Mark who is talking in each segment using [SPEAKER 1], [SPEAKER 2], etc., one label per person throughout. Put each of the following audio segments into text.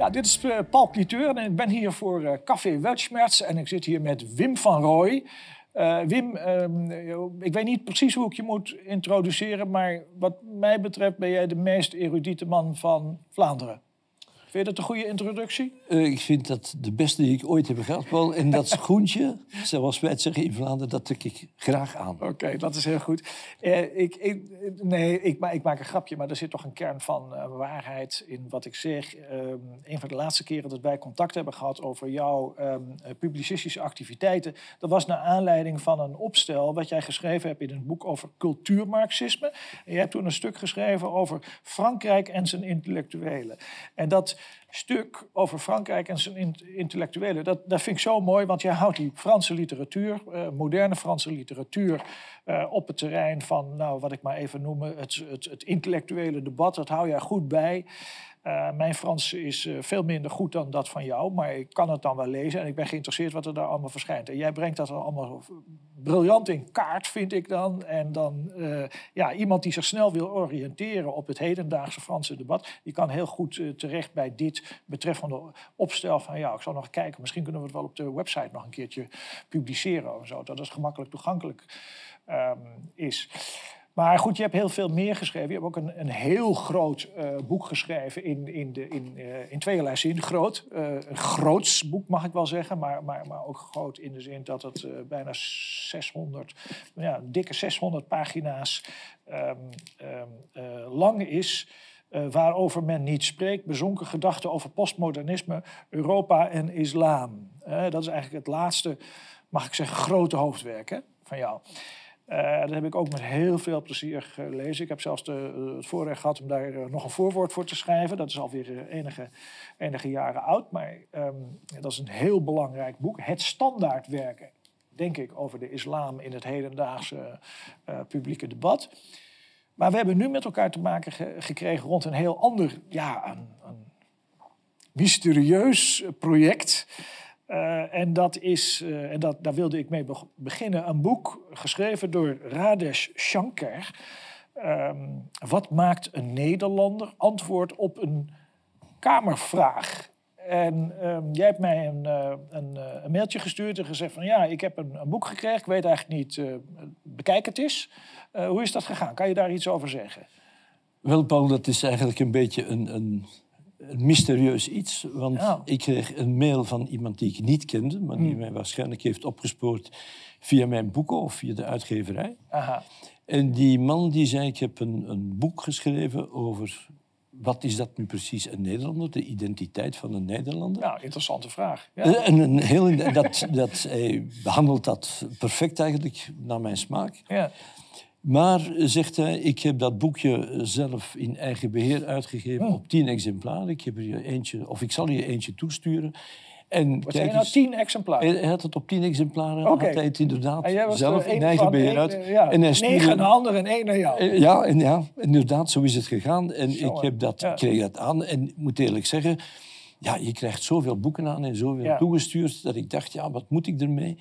[SPEAKER 1] Ja, dit is eh, Paul Cliteur en ik ben hier voor uh, Café Weltschmerz en ik zit hier met Wim van Rooij. Uh, Wim, ehm, ik weet niet precies hoe ik je moet introduceren, maar wat mij betreft ben jij de meest erudite man van Vlaanderen. Vind je dat een goede introductie?
[SPEAKER 2] Uh, ik vind dat de beste die ik ooit heb gehad, Paul. En dat schoentje, zoals wij het zeggen in Vlaanderen, dat trek ik graag aan.
[SPEAKER 1] Oké, dat is heel goed. Uh, ik, ik, nee, ik, ik, maak een grapje, maar er zit toch een kern van uh, waarheid in wat ik zeg. Um, een van de laatste keren dat wij contact hebben gehad over jouw um, publicistische activiteiten... dat was naar aanleiding van een opstel wat jij geschreven hebt in een boek over cultuurmarxisme. En je hebt toen een stuk geschreven over Frankrijk en zijn intellectuelen. En dat stuk over Frankrijk en zijn intellectuelen, dat, dat vind ik zo mooi, want jij houdt die Franse literatuur, uh, moderne Franse literatuur, uh, op het terrein van, nou, wat ik maar even noem, het, het, het intellectuele debat, dat hou jij goed bij. Uh, mijn Frans is uh, veel minder goed dan dat van jou, maar ik kan het dan wel lezen en ik ben geïnteresseerd wat er daar allemaal verschijnt. En jij brengt dat allemaal briljant in kaart, vind ik dan. En dan, uh, ja, iemand die zich snel wil oriënteren op het hedendaagse Franse debat, die kan heel goed terecht bij dit betreffende opstel van, ja, ik zal nog kijken, misschien kunnen we het wel op de website nog een keertje publiceren of zo, dat het gemakkelijk toegankelijk um, is. Maar goed, je hebt heel veel meer geschreven. Je hebt ook een, een heel groot uh, boek geschreven in, in, de, in, uh, in zin. Groot. Uh, een groots boek mag ik wel zeggen, maar, maar, maar ook groot in de zin dat het bijna 600, ja, dikke 600 pagina's um, um, lang is. waarover men niet spreekt. Bezonken gedachten over postmodernisme, Europa en islam. dat is eigenlijk het laatste, mag ik zeggen, grote hoofdwerk hè, van jou. Uh, dat heb ik ook met heel veel plezier gelezen. Ik heb zelfs de, het voorrecht gehad om daar uh, nog een voorwoord voor te schrijven. Dat is alweer enige, enige jaren oud, maar um, dat is een heel belangrijk boek. Het standaardwerken, denk ik, over de islam in het hedendaagse publieke debat. Maar we hebben nu met elkaar te maken ge gekregen rond een heel ander, ja, een, een mysterieus project. Uh, en dat is, uh, en dat, daar wilde ik mee beginnen, een boek geschreven door Radesh Shankar. Um, wat maakt een Nederlander? Antwoord op een kamervraag. En um, jij hebt mij een, uh, een, mailtje gestuurd en gezegd van ja, ik heb een, een boek gekregen, ik weet eigenlijk niet, bekijk het eens. hoe is dat gegaan? Kan je daar iets over zeggen?
[SPEAKER 2] Wel, Paul, dat is eigenlijk een beetje een, een een mysterieus iets. Want ja. ik kreeg een mail van iemand die ik niet kende, maar die hmm. mij waarschijnlijk heeft opgespoord via mijn boeken of via de uitgeverij. Aha. En die man die zei: Ik heb een, een boek geschreven over wat is dat nu precies een Nederlander, de identiteit van een Nederlander?
[SPEAKER 1] Nou, interessante vraag. Ja.
[SPEAKER 2] En een heel, dat, dat, hij behandelt dat perfect eigenlijk, naar mijn smaak. Ja. Maar, zegt hij, ik heb dat boekje zelf in eigen beheer uitgegeven oh. op tien exemplaren. Ik, heb er je eentje, of ik zal je eentje toesturen.
[SPEAKER 1] En Wat zijn nou tien exemplaren?
[SPEAKER 2] Hij had het op tien exemplaren. Okay. Had hij het inderdaad zelf in eigen beheer uit.
[SPEAKER 1] Ja, en hij negen een ander en één naar jou.
[SPEAKER 2] Eh, ja, en ja, inderdaad, zo is het gegaan. En zo, ik heb dat, ja. kreeg dat aan. En ik moet eerlijk zeggen, ja, je krijgt zoveel boeken aan en zoveel ja. toegestuurd... dat ik dacht, ja, wat moet ik ermee?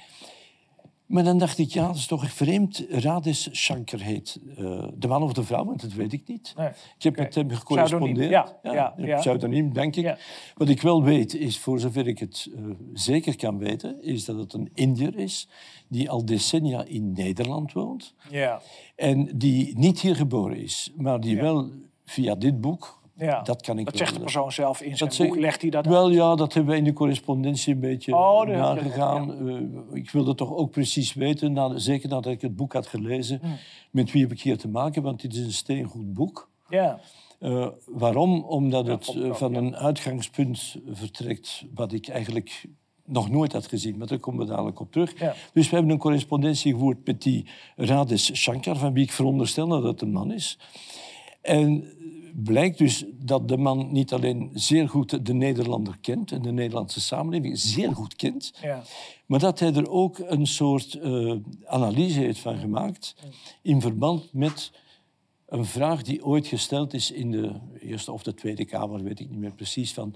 [SPEAKER 2] Maar dan dacht ik, ja, dat is toch vreemd. Radis Shankar heet uh, de man of de vrouw, want dat weet ik niet. Nee. Ik heb okay. met hem gecorrespondeerd.
[SPEAKER 1] Ja, ja, ja, ja.
[SPEAKER 2] Pseudoniem, denk ik. Ja. Wat ik wel weet, is, voor zover ik het uh, zeker kan weten, is dat het een Indiër is die al decennia in Nederland woont. Ja. En die niet hier geboren is, maar die wel via dit boek
[SPEAKER 1] ja. Dat kan ik Dat zegt de persoon zelf in zijn dat boek. Legt hij dat
[SPEAKER 2] Wel ja, dat hebben we in de correspondentie een beetje oh, nagegaan. Ja. Uh, ik wilde toch ook precies weten, na, zeker nadat ik het boek had gelezen, hmm. met wie heb ik hier te maken, want dit is een steengoed boek. Ja. Uh, waarom? Omdat het uh, van een uitgangspunt vertrekt wat ik eigenlijk nog nooit had gezien, maar daar komen we dadelijk op terug. Ja. Dus we hebben een correspondentie gevoerd met die Radis Shankar, van wie ik veronderstel dat het een man is. En blijkt dus dat de man niet alleen zeer goed de Nederlander kent en de Nederlandse samenleving zeer goed kent, ja. maar dat hij er ook een soort uh, analyse heeft van gemaakt in verband met een vraag die ooit gesteld is in de Eerste of de Tweede Kamer, weet ik niet meer precies, van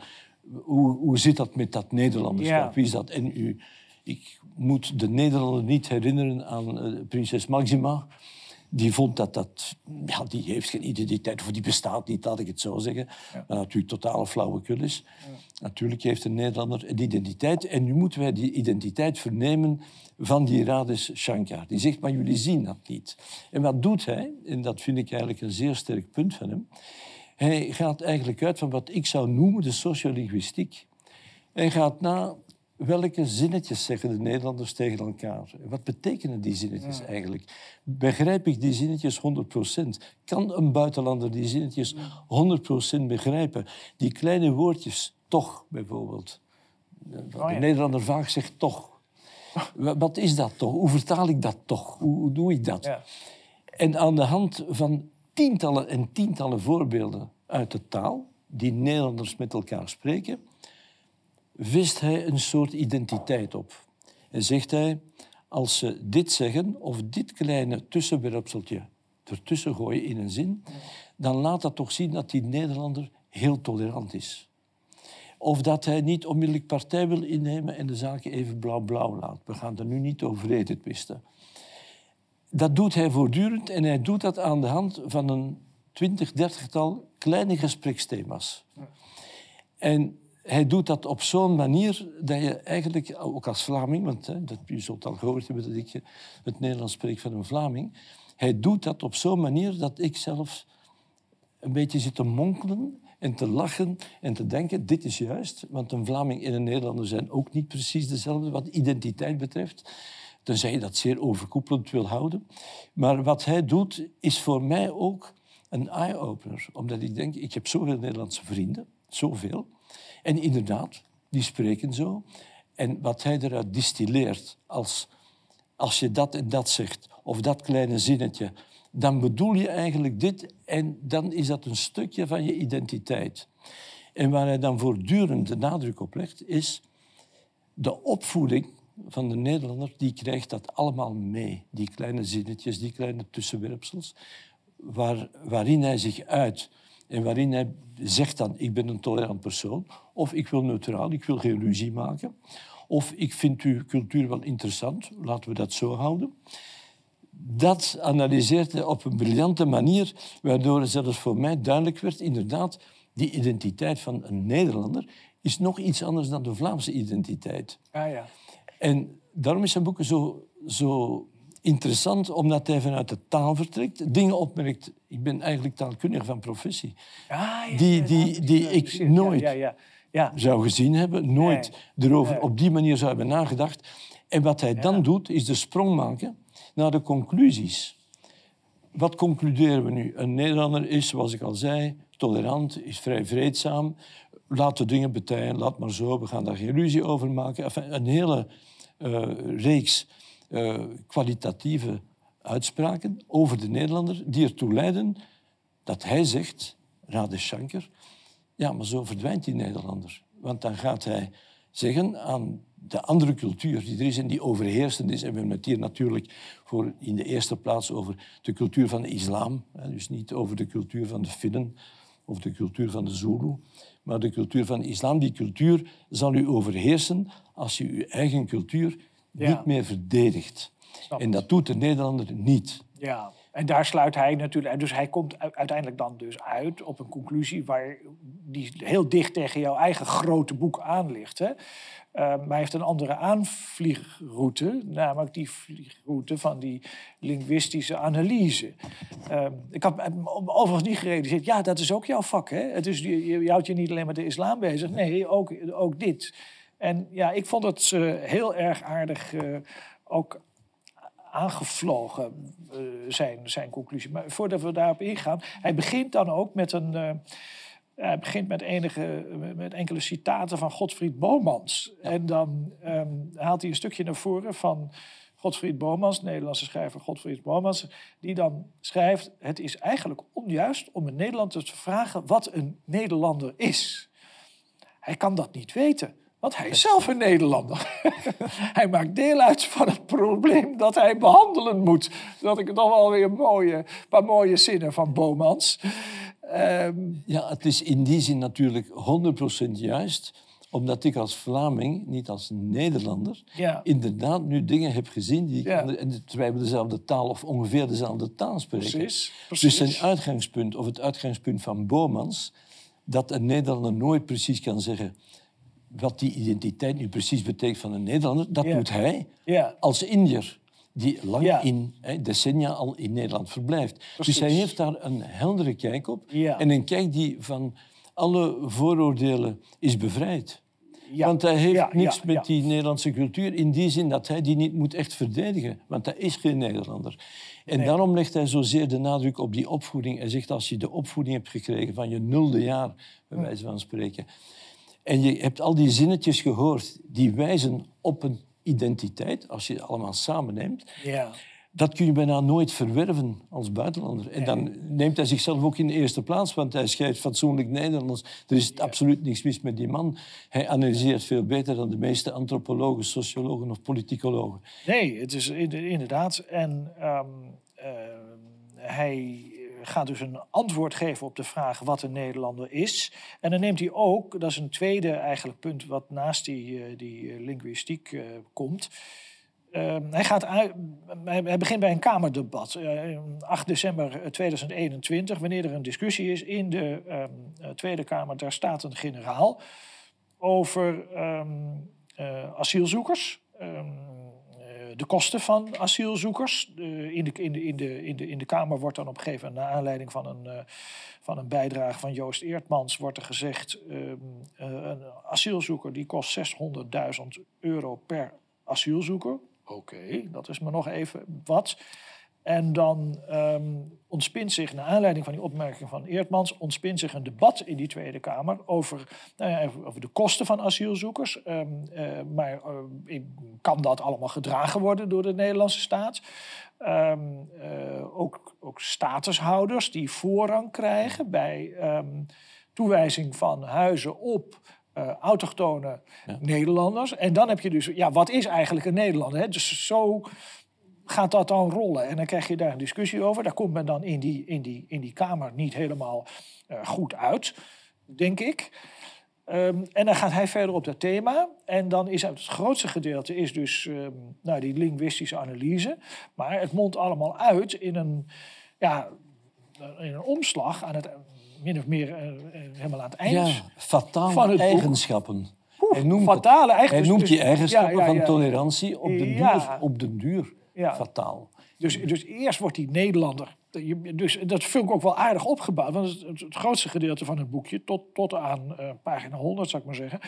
[SPEAKER 2] hoe, hoe zit dat met dat Nederlanderschap? Ja. Wie is dat? En u, ik moet de Nederlander niet herinneren aan uh, prinses Maxima, die vond dat dat... Ja, die heeft geen identiteit, of die bestaat niet, laat ik het zo zeggen. Ja. Wat natuurlijk totale flauwekul is. Natuurlijk heeft een Nederlander een identiteit. En nu moeten wij die identiteit vernemen van die Radis Shankar. Die zegt, maar jullie zien dat niet. En wat doet hij? En dat vind ik eigenlijk een zeer sterk punt van hem. Hij gaat eigenlijk uit van wat ik zou noemen de sociolinguïstiek. Hij gaat na welke zinnetjes zeggen de Nederlanders tegen elkaar? Wat betekenen die zinnetjes eigenlijk? Begrijp ik die zinnetjes 100%? Kan een buitenlander die zinnetjes 100% begrijpen? Die kleine woordjes, toch bijvoorbeeld. De oh Nederlander vaak zegt toch. Wat is dat toch? Hoe vertaal ik dat toch? Hoe, doe ik dat? Ja. En aan de hand van tientallen en tientallen voorbeelden uit de taal, die Nederlanders met elkaar spreken, vist hij een soort identiteit op. En zegt hij, als ze dit zeggen of dit kleine tussenwerpseltje ertussen gooien in een zin, dan laat dat toch zien dat die Nederlander heel tolerant is. Of dat hij niet onmiddellijk partij wil innemen en de zaken even blauw-blauw laat. We gaan er nu niet over eten twisten. Dat doet hij voortdurend en hij doet dat aan de hand van een twintig, dertigtal kleine gespreksthema's. En hij doet dat op zo'n manier dat je eigenlijk, ook als Vlaming, want hè, dat, je zult al gehoord hebben dat ik het Nederlands spreek van een Vlaming, hij doet dat op zo'n manier dat ik zelf een beetje zit te monkelen en te lachen en te denken, dit is juist, want een Vlaming en een Nederlander zijn ook niet precies dezelfde wat identiteit betreft. Tenzij je dat zeer overkoepelend wil houden. Maar wat hij doet, is voor mij ook een eye-opener. Omdat ik denk, ik heb zoveel Nederlandse vrienden, zoveel. En inderdaad, die spreken zo. En wat hij eruit distilleert, als, als je dat en dat zegt, of dat kleine zinnetje, dan bedoel je eigenlijk dit en dan is dat een stukje van je identiteit. En waar hij dan voortdurend de nadruk op legt, is de opvoeding van de Nederlander, die krijgt dat allemaal mee. Die kleine zinnetjes, die kleine tussenwerpsels, waar, waarin hij zich uit en waarin hij zegt dan, ik ben een tolerant persoon, of ik wil neutraal, ik wil geen ruzie maken, of ik vind uw cultuur wel interessant, laten we dat zo houden. Dat analyseert hij op een briljante manier, waardoor zelfs voor mij duidelijk werd, inderdaad, die identiteit van een Nederlander is nog iets anders dan de Vlaamse identiteit.
[SPEAKER 1] Ah, ja.
[SPEAKER 2] En daarom is zijn boeken zo, zo interessant, omdat hij vanuit de taal vertrekt, dingen opmerkt. Ik ben eigenlijk taalkundige van professie. Ah, ja, die die, die ik nooit ja, ja, zou gezien hebben, nooit erover op die manier zou hebben nagedacht. En wat hij dan doet, is de sprong maken naar de conclusies. Wat concluderen we nu? Een Nederlander is, zoals ik al zei, tolerant, is vrij vreedzaam. Laat de dingen betijen, laat maar zo, we gaan daar geen ruzie over maken. Enfin, een hele uh, reeks uh, kwalitatieve uitspraken over de Nederlander die ertoe leiden dat hij zegt, Rade Schanker, ja, maar zo verdwijnt die Nederlander. Want dan gaat hij zeggen aan de andere cultuur die er is en die overheersend is. En we hebben het hier natuurlijk voor in de eerste plaats over de cultuur van de islam. Dus niet over de cultuur van de Finnen of de cultuur van de Zulu, maar de cultuur van de islam. Die cultuur zal u overheersen als je uw eigen cultuur niet meer verdedigt. En dat doet de Nederlander niet.
[SPEAKER 1] Ja, en daar sluit hij natuurlijk... Dus hij komt uiteindelijk dan dus uit op een conclusie... Waar, die heel dicht tegen jouw eigen grote boek aan ligt. Hè? Uh, maar hij heeft een andere aanvliegroute, namelijk die vliegroute van die linguïstische analyse. Uh, ik had overigens niet gerealiseerd, ja, dat is ook jouw vak. Hè? Dus je, je houdt je niet alleen met de islam bezig, nee, ook, ook dit. En ja, ik vond het uh, heel erg aardig uh, ook aangevlogen, uh, zijn, zijn conclusie. Maar voordat we daarop ingaan, hij begint dan ook met een... hij begint met, enige, met enkele citaten van Godfried Bomans. En dan um, haalt hij een stukje naar voren van Godfried Bomans, Nederlandse schrijver Godfried Bomans, die dan schrijft: Het is eigenlijk onjuist om een Nederlander te vragen wat een Nederlander is. Hij kan dat niet weten. Want hij is zelf een Nederlander. hij maakt deel uit van het probleem dat hij behandelen moet. Dat ik nog wel weer een mooie, paar mooie zinnen van Bomans.
[SPEAKER 2] Um... Ja, het is in die zin natuurlijk 100% juist. omdat ik als Vlaming, niet als Nederlander, inderdaad nu dingen heb gezien die ja. en terwijl we dezelfde taal of ongeveer dezelfde taal spreken. Precies, precies. Dus zijn uitgangspunt, of het uitgangspunt van Bomans, dat een Nederlander nooit precies kan zeggen wat die identiteit nu precies betekent van een Nederlander, dat doet hij als Indiër die lang in decennia al in Nederland verblijft. Dus hij heeft daar een heldere kijk op. En een kijk die van alle vooroordelen is bevrijd. Want hij heeft niks met die Nederlandse cultuur in die zin dat hij die niet moet echt verdedigen. Want hij is geen Nederlander. En daarom legt hij zozeer de nadruk op die opvoeding. Hij zegt als je de opvoeding hebt gekregen van je nulde jaar, bij wijze van spreken. En je hebt al die zinnetjes gehoord die wijzen op een identiteit, als je het allemaal samenneemt. Ja dat kun je bijna nooit verwerven als buitenlander. En dan neemt hij zichzelf ook in de eerste plaats, want hij schrijft fatsoenlijk Nederlands. Er is absoluut niks mis met die man. Hij analyseert veel beter dan de meeste antropologen, sociologen of politicologen.
[SPEAKER 1] Nee, het is inderdaad. En ehm, eh, hij gaat dus een antwoord geven op de vraag wat een Nederlander is. En dan neemt hij ook, dat is een tweede eigenlijk punt wat naast die, eh, die linguïstiek uh, komt Ehm, hij, gaat hij begint bij een Kamerdebat, uh, 8 december 2021, wanneer er een discussie is in de ehm, eh, Tweede Kamer. Daar staat een generaal over ehm, eh, asielzoekers, eh, de kosten van asielzoekers. in, de, in, de, in, de, in, de, in de Kamer wordt dan op een gegeven moment, naar aanleiding van een, van een bijdrage van Joost Eertmans, wordt er gezegd: een asielzoeker die kost 600.000 euro per asielzoeker. Oké, dat is maar nog even wat. En dan um, ontspint zich, naar aanleiding van die opmerking van Eertmans, ontspint zich een debat in die Tweede Kamer over, nou ja, over de kosten van asielzoekers. Um, uh, maar uh, kan dat allemaal gedragen worden door de Nederlandse staat? Um, uh, ook, ook statushouders die voorrang krijgen bij toewijzing van huizen op uh, autochtone Nederlanders. En dan heb je dus, ja, wat is eigenlijk een Nederlander? Hè? Dus zo gaat dat dan rollen. En dan krijg je daar een discussie over. Daar komt men dan in die, in die, in die Kamer niet helemaal uh, goed uit, denk ik. Um, en dan gaat hij verder op dat thema. En dan is het grootste gedeelte is dus um, nou, die linguïstische analyse. Maar het mondt allemaal uit in een, ja, in een omslag aan het min of meer uh, helemaal aan het eind. Ja,
[SPEAKER 2] fatale van het eigenschappen. hij noemt, fatale eigenschappen. Hij noemt die eigenschappen van tolerantie op de duur, op de duur fataal.
[SPEAKER 1] Dus, dus eerst wordt die Nederlander. Dus dat vind ik ook wel aardig opgebouwd. Want het, het, grootste gedeelte van het boekje, tot, tot aan uh, pagina 100 zou ik maar zeggen.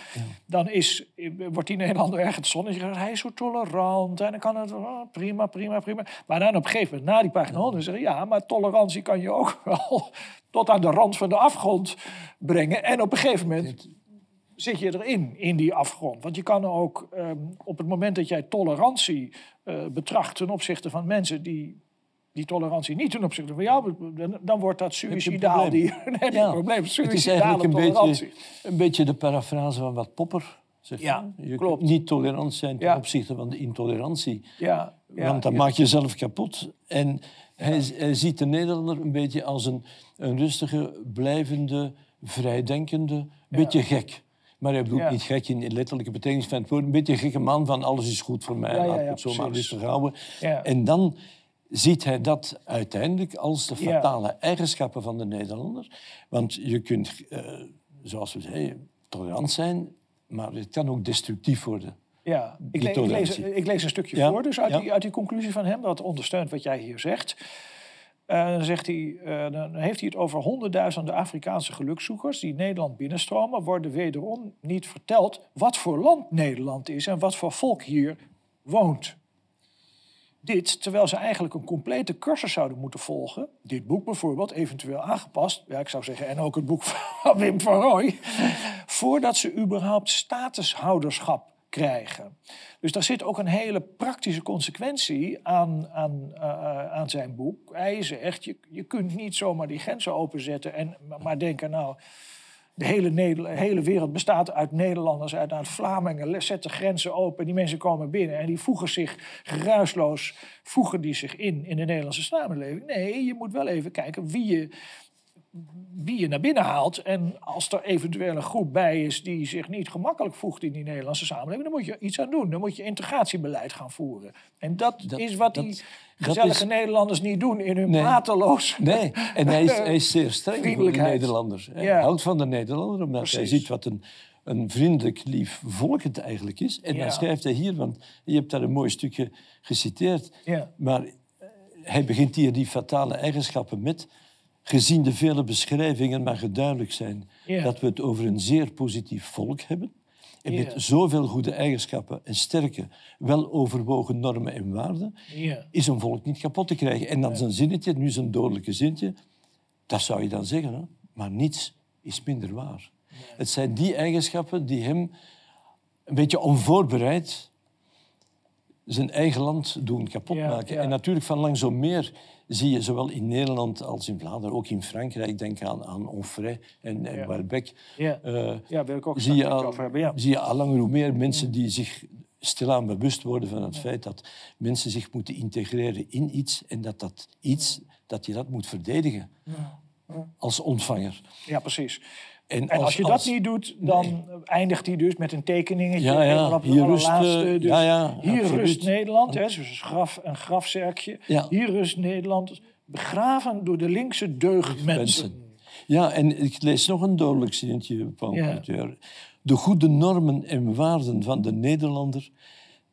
[SPEAKER 1] Dan is, wordt die Nederlander erg het zonnetje. Hij is zo tolerant en dan kan het oh, prima, prima, prima. Maar dan op een gegeven moment, na die pagina 100, zeggen ja, maar tolerantie kan je ook wel tot aan de rand van de afgrond brengen. En op een gegeven moment zit je erin, in die afgrond. Want je kan ook ehm, op het moment dat jij tolerantie uh, betracht ten opzichte van mensen die die tolerantie niet ten opzichte van jou, dan wordt dat suicidaal. Die, dan heb je een probleem.
[SPEAKER 2] Het is eigenlijk een beetje, een beetje de parafrase van wat Popper zegt. Ja, je klopt. kunt niet tolerant zijn ten opzichte van de intolerantie. Ja, want dan maak je jezelf kapot. En hij, hij, ziet de Nederlander een beetje als een, een rustige, blijvende, vrijdenkende, beetje gek. Maar hij bedoelt niet gek in letterlijke betekenis van het woord. Een beetje een gekke man van alles is goed voor mij. Laat ik het zo maar rustig houden. En dan ziet hij dat uiteindelijk als de fatale eigenschappen van de Nederlander. Want je kunt, uh, zoals we zeiden, tolerant zijn, maar het kan ook destructief worden.
[SPEAKER 1] Ja, ik, le ik, lees, ik, lees, een stukje voor dus uit, die, uit die conclusie van hem. Dat ondersteunt wat jij hier zegt. Uh, dan, zegt hij, uh, dan heeft hij het over honderdduizenden Afrikaanse gelukszoekers die Nederland binnenstromen, worden wederom niet verteld wat voor land Nederland is en wat voor volk hier woont. Dit terwijl ze eigenlijk een complete cursus zouden moeten volgen. Dit boek bijvoorbeeld, eventueel aangepast. Ja, ik zou zeggen, en ook het boek van Wim van Rooij. voordat ze überhaupt statushouderschap krijgen. Dus daar zit ook een hele praktische consequentie aan, aan, uh, aan zijn boek. Hij zegt, je, je kunt niet zomaar die grenzen openzetten en maar denken, nou, de hele, hele wereld bestaat uit Nederlanders, uit, uit Vlamingen. Zet de grenzen open, die mensen komen binnen en die voegen zich geruisloos voegen die zich in in de Nederlandse samenleving. Nee, je moet wel even kijken wie je wie je naar binnen haalt. En als er eventueel een groep bij is die zich niet gemakkelijk voegt in die Nederlandse samenleving, dan moet je iets aan doen. Dan moet je integratiebeleid gaan voeren. En dat, is wat die gezellige Nederlanders niet doen in hun nee. mateloos.
[SPEAKER 2] Nee, en hij is, hij is zeer streng voor de Nederlanders. Hij houdt van de Nederlander, omdat hij ziet wat een, een vriendelijk, lief volk het eigenlijk is. En dan schrijft hij hier, want je hebt daar een mooi stukje geciteerd, ja. maar eh, hij begint hier die fatale eigenschappen met gezien de vele beschrijvingen mag het duidelijk zijn dat we het over een zeer positief volk hebben. En met zoveel goede eigenschappen en sterke, wel overwogen normen en waarden, is een volk niet kapot te krijgen. En dan zijn zinnetje, nu zijn dodelijke zintje, dat zou je dan zeggen. Hè? Maar niets is minder waar. Het zijn die eigenschappen die hem een beetje onvoorbereid zijn eigen land doen kapotmaken. En natuurlijk van langs zo meer zie je zowel in Nederland als in Vlaanderen, ook in Frankrijk, denk aan, aan Onfray en, en ja.
[SPEAKER 1] Ja. Uh, ja, wil ik ook
[SPEAKER 2] zie je, al, hebben, ja. zie je al langer hoe meer mensen die zich stilaan bewust worden van het feit dat mensen zich moeten integreren in iets en dat dat iets, dat je dat moet verdedigen als ontvanger.
[SPEAKER 1] Ja, precies. En, als, je dat niet doet, dan eindigt hij dus met een tekeningetje. Ja, ja. hier rust, dus ja, ja, hier rust Nederland, hè, dus een, graf, een grafzerkje. Hier rust Nederland, begraven door de linkse deugdmensen.
[SPEAKER 2] Ja, en ik lees nog een dodelijk zinnetje van ja. De goede normen en waarden van de Nederlander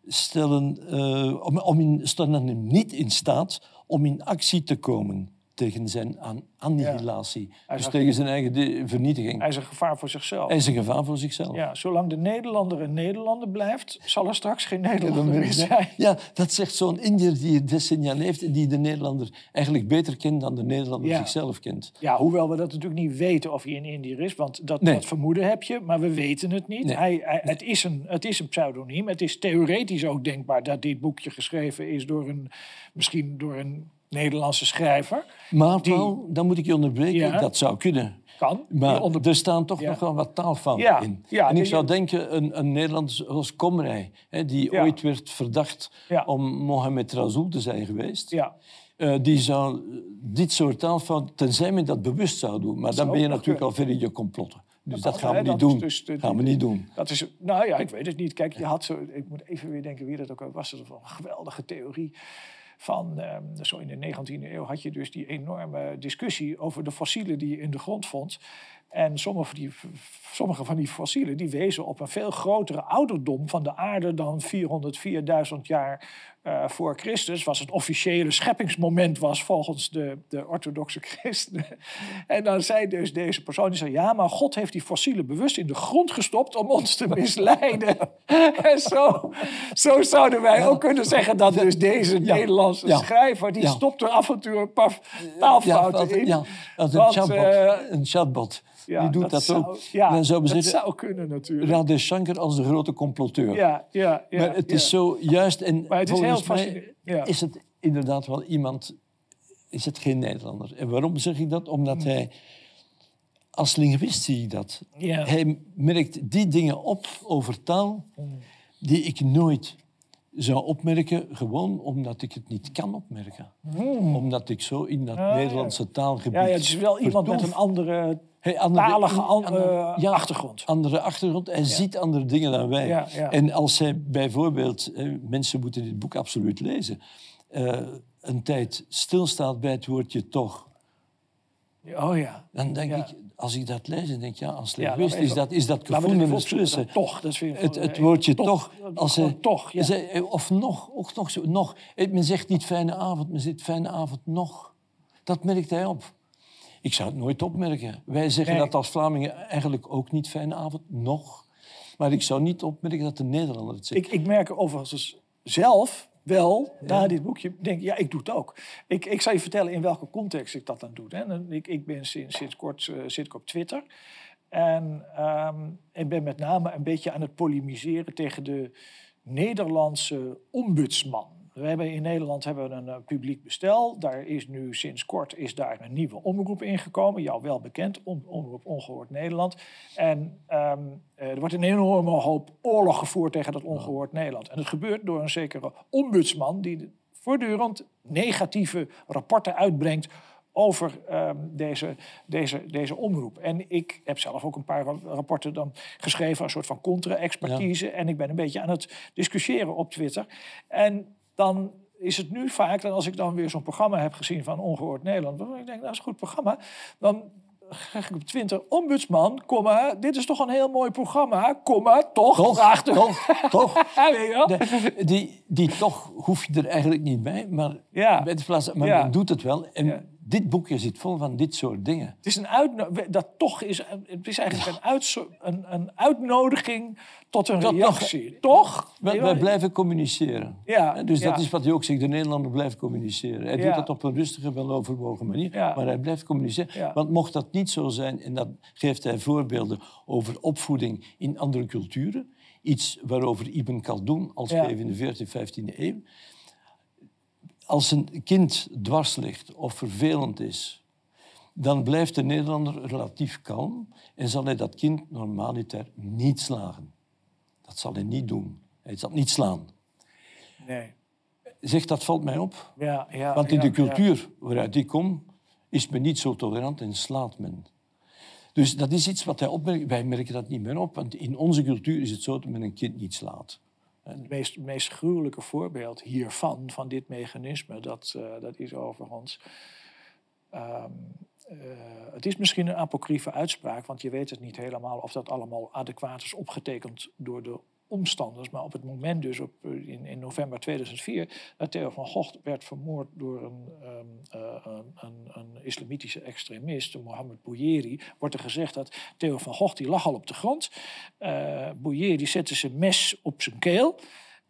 [SPEAKER 2] stellen, uh, om, om in, stellen hem niet in staat om in actie te komen tegen zijn annihilatie. Dus tegen zijn eigen vernietiging.
[SPEAKER 1] Hij is een gevaar voor zichzelf.
[SPEAKER 2] Hij is een gevaar voor zichzelf.
[SPEAKER 1] Ja, zolang de Nederlander een Nederlander blijft, zal er straks geen Nederlander meer zijn.
[SPEAKER 2] Ja, dat zegt zo'n Indiër die decennia leeft en die de Nederlander eigenlijk beter kent dan de Nederlander zichzelf kent.
[SPEAKER 1] Ja, hoewel we dat natuurlijk niet weten of hij een Indiër is, want dat, dat vermoeden heb je, maar we weten het niet. Hij, hij het, is een, het is een pseudoniem. Het is theoretisch ook denkbaar dat dit boekje geschreven is door een, misschien door een Nederlandse schrijver.
[SPEAKER 2] Maar Paul, dan moet ik je onderbreken, dat zou kunnen.
[SPEAKER 1] Kan.
[SPEAKER 2] Maar er staan toch nog wel wat taalfouten in. en ik zou denken, een, een Nederlander zoals Komrij, hè, die ooit werd verdacht om Mohammed Razoul te zijn geweest... Ja. Uh, die zou dit soort taalfouten, tenzij men dat bewust zou doen. Maar dan ben je natuurlijk al ver in je complotten. Dus dat, gaan we niet doen. Dus gaan we niet doen.
[SPEAKER 1] Dat is, nou ja, ik weet het niet. Kijk, je had zo, ik moet even weer denken wie dat ook was. Dat was een geweldige theorie van, ehm, zo in de 19e eeuw had je dus die enorme discussie over de fossielen die je in de grond vond. En sommige van, die, sommige van die fossielen die wezen op een veel grotere ouderdom van de aarde dan 404.000 jaar uh, voor Christus. Was het officiële scheppingsmoment was volgens de, de orthodoxe christenen. En dan zei dus deze persoon, die zei, ja, maar God heeft die fossielen bewust in de grond gestopt om ons te misleiden. en zo, zo zouden wij ook kunnen zeggen dat dus deze Nederlandse schrijver, die stopt er af en toe een paar taalfouten in. Ja,
[SPEAKER 2] een, chatbot, uh, een chatbot. Ja, die doet dat, ook.
[SPEAKER 1] Ja, dat zou kunnen natuurlijk.
[SPEAKER 2] Radhe Shankar als de grote comploteur.
[SPEAKER 1] Ja, ja, ja,
[SPEAKER 2] maar het is zo juist... En maar het is heel fascinerend. is het inderdaad wel iemand... Is het geen Nederlander. En waarom zeg ik dat? Omdat hmm. hij... Als linguist zie ik dat. Hij merkt die dingen op over taal hmm. die ik nooit zou opmerken, gewoon omdat ik het niet kan opmerken. Hmm. Omdat ik zo in dat Nederlandse taalgebied... Ja,
[SPEAKER 1] ja, het is wel iemand met een andere Hey, andere, talige ja, achtergrond.
[SPEAKER 2] Andere achtergrond. Hij ziet andere dingen dan wij. En als hij bijvoorbeeld, mensen moeten dit boek absoluut lezen, uh, een tijd stilstaat bij het woordje toch.
[SPEAKER 1] Oh ja.
[SPEAKER 2] Dan denk ik, als ik dat lees, dan denk ik, ja, als linguist is dat, is dat gevonden
[SPEAKER 1] Toch, dat vind
[SPEAKER 2] het, het woordje toch.
[SPEAKER 1] als hij, toch.
[SPEAKER 2] Of nog, ook nog, nog. Men zegt niet fijne avond, men zegt fijne avond nog. Dat merkt hij op. Ik zou het nooit opmerken. Wij zeggen dat als Vlamingen eigenlijk ook niet fijne avond, nog. Maar ik zou niet opmerken dat de Nederlander het zegt.
[SPEAKER 1] Ik, ik merk overigens zelf wel, na dit boekje, denk ja, ik doe het ook. Ik, ik zal je vertellen in welke context ik dat dan doe. Hè. Ik, ik ben sinds, sinds kort uh, zit ik op Twitter. En um, ik ben met name een beetje aan het polemiseren tegen de Nederlandse ombudsman. We hebben in Nederland hebben we een uh, publiek bestel. Daar is nu sinds kort is daar een nieuwe omroep ingekomen. Jou wel bekend, Omroep Ongehoord Nederland. En um, er wordt een enorme hoop oorlog gevoerd tegen dat Ongehoord Nederland. En het gebeurt door een zekere ombudsman die voortdurend negatieve rapporten uitbrengt over ehm, deze, deze, deze omroep. En ik heb zelf ook een paar rapporten dan geschreven, een soort van contra-expertise. En ik ben een beetje aan het discussiëren op Twitter. En dan is het nu vaak dat als ik dan weer zo'n programma heb gezien van Ongehoord Nederland, ik denk, nou, dat is een goed programma, dan krijg ik op Twitter, ombudsman, komma, dit is toch een heel mooi programma, komma, toch?
[SPEAKER 2] Toch, toch, toch. die, die toch hoef je er eigenlijk niet bij, maar, ja. bij de plaats, maar ja. men doet het wel. En dit boekje zit vol van dit soort dingen.
[SPEAKER 1] Het is een dat toch is, het is eigenlijk een, een, een uitnodiging tot een reactie. toch?
[SPEAKER 2] Wij, blijven communiceren. Ja, dus dat is wat hij ook zegt, de Nederlander blijft communiceren. Hij doet dat op een rustige, weloverwogen manier, maar hij blijft communiceren. Want mocht dat niet zo zijn, en dan geeft hij voorbeelden over opvoeding in andere culturen, iets waarover Ibn Khaldun al schreef in de 14e, 15e eeuw, als een kind dwars ligt of vervelend is, dan blijft de Nederlander relatief kalm en zal hij dat kind normaliter niet slagen. Dat zal hij niet doen. Hij zal niet slaan. Nee. Zeg, dat valt mij op. Ja, ja, Want in de cultuur waaruit ik kom, is men niet zo tolerant en slaat men. Dus dat is iets wat hij opmerkt. Wij merken dat niet meer op, want in onze cultuur is het zo dat men een kind niet slaat.
[SPEAKER 1] Het meest, meest gruwelijke voorbeeld hiervan, van dit mechanisme, dat, uh, dat is overigens. Um, uh, het is misschien een apocryfe uitspraak, want je weet het niet helemaal of dat allemaal adequaat is opgetekend door de omstanders. Maar op het moment dus op, eh, in, in november 2004 dat Theo van Gogh werd vermoord door een, um, een, een, islamitische extremist, Mohammed Bouyeri, wordt er gezegd dat Theo van Gogh die lag al op de grond. Uh, Bouyeri zette zijn mes op zijn keel.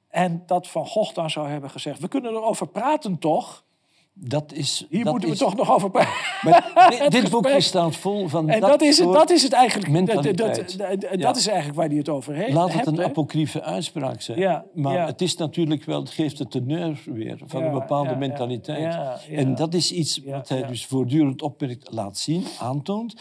[SPEAKER 1] En dat Van Gogh dan zou hebben gezegd, we kunnen erover praten toch?
[SPEAKER 2] Dat is,
[SPEAKER 1] Hier
[SPEAKER 2] dat
[SPEAKER 1] moeten we toch nog over praten.
[SPEAKER 2] dit, boekje staat vol van
[SPEAKER 1] en dat, is, het, dat is het eigenlijk. Dat, dat, dat is eigenlijk waar hij het over heeft.
[SPEAKER 2] Laat het een apocryfe uitspraak zijn. Ja, maar het is natuurlijk wel, het geeft de teneur weer van een bepaalde mentaliteit. En dat is iets wat hij dus voortdurend opmerkt, laat zien, aantoont.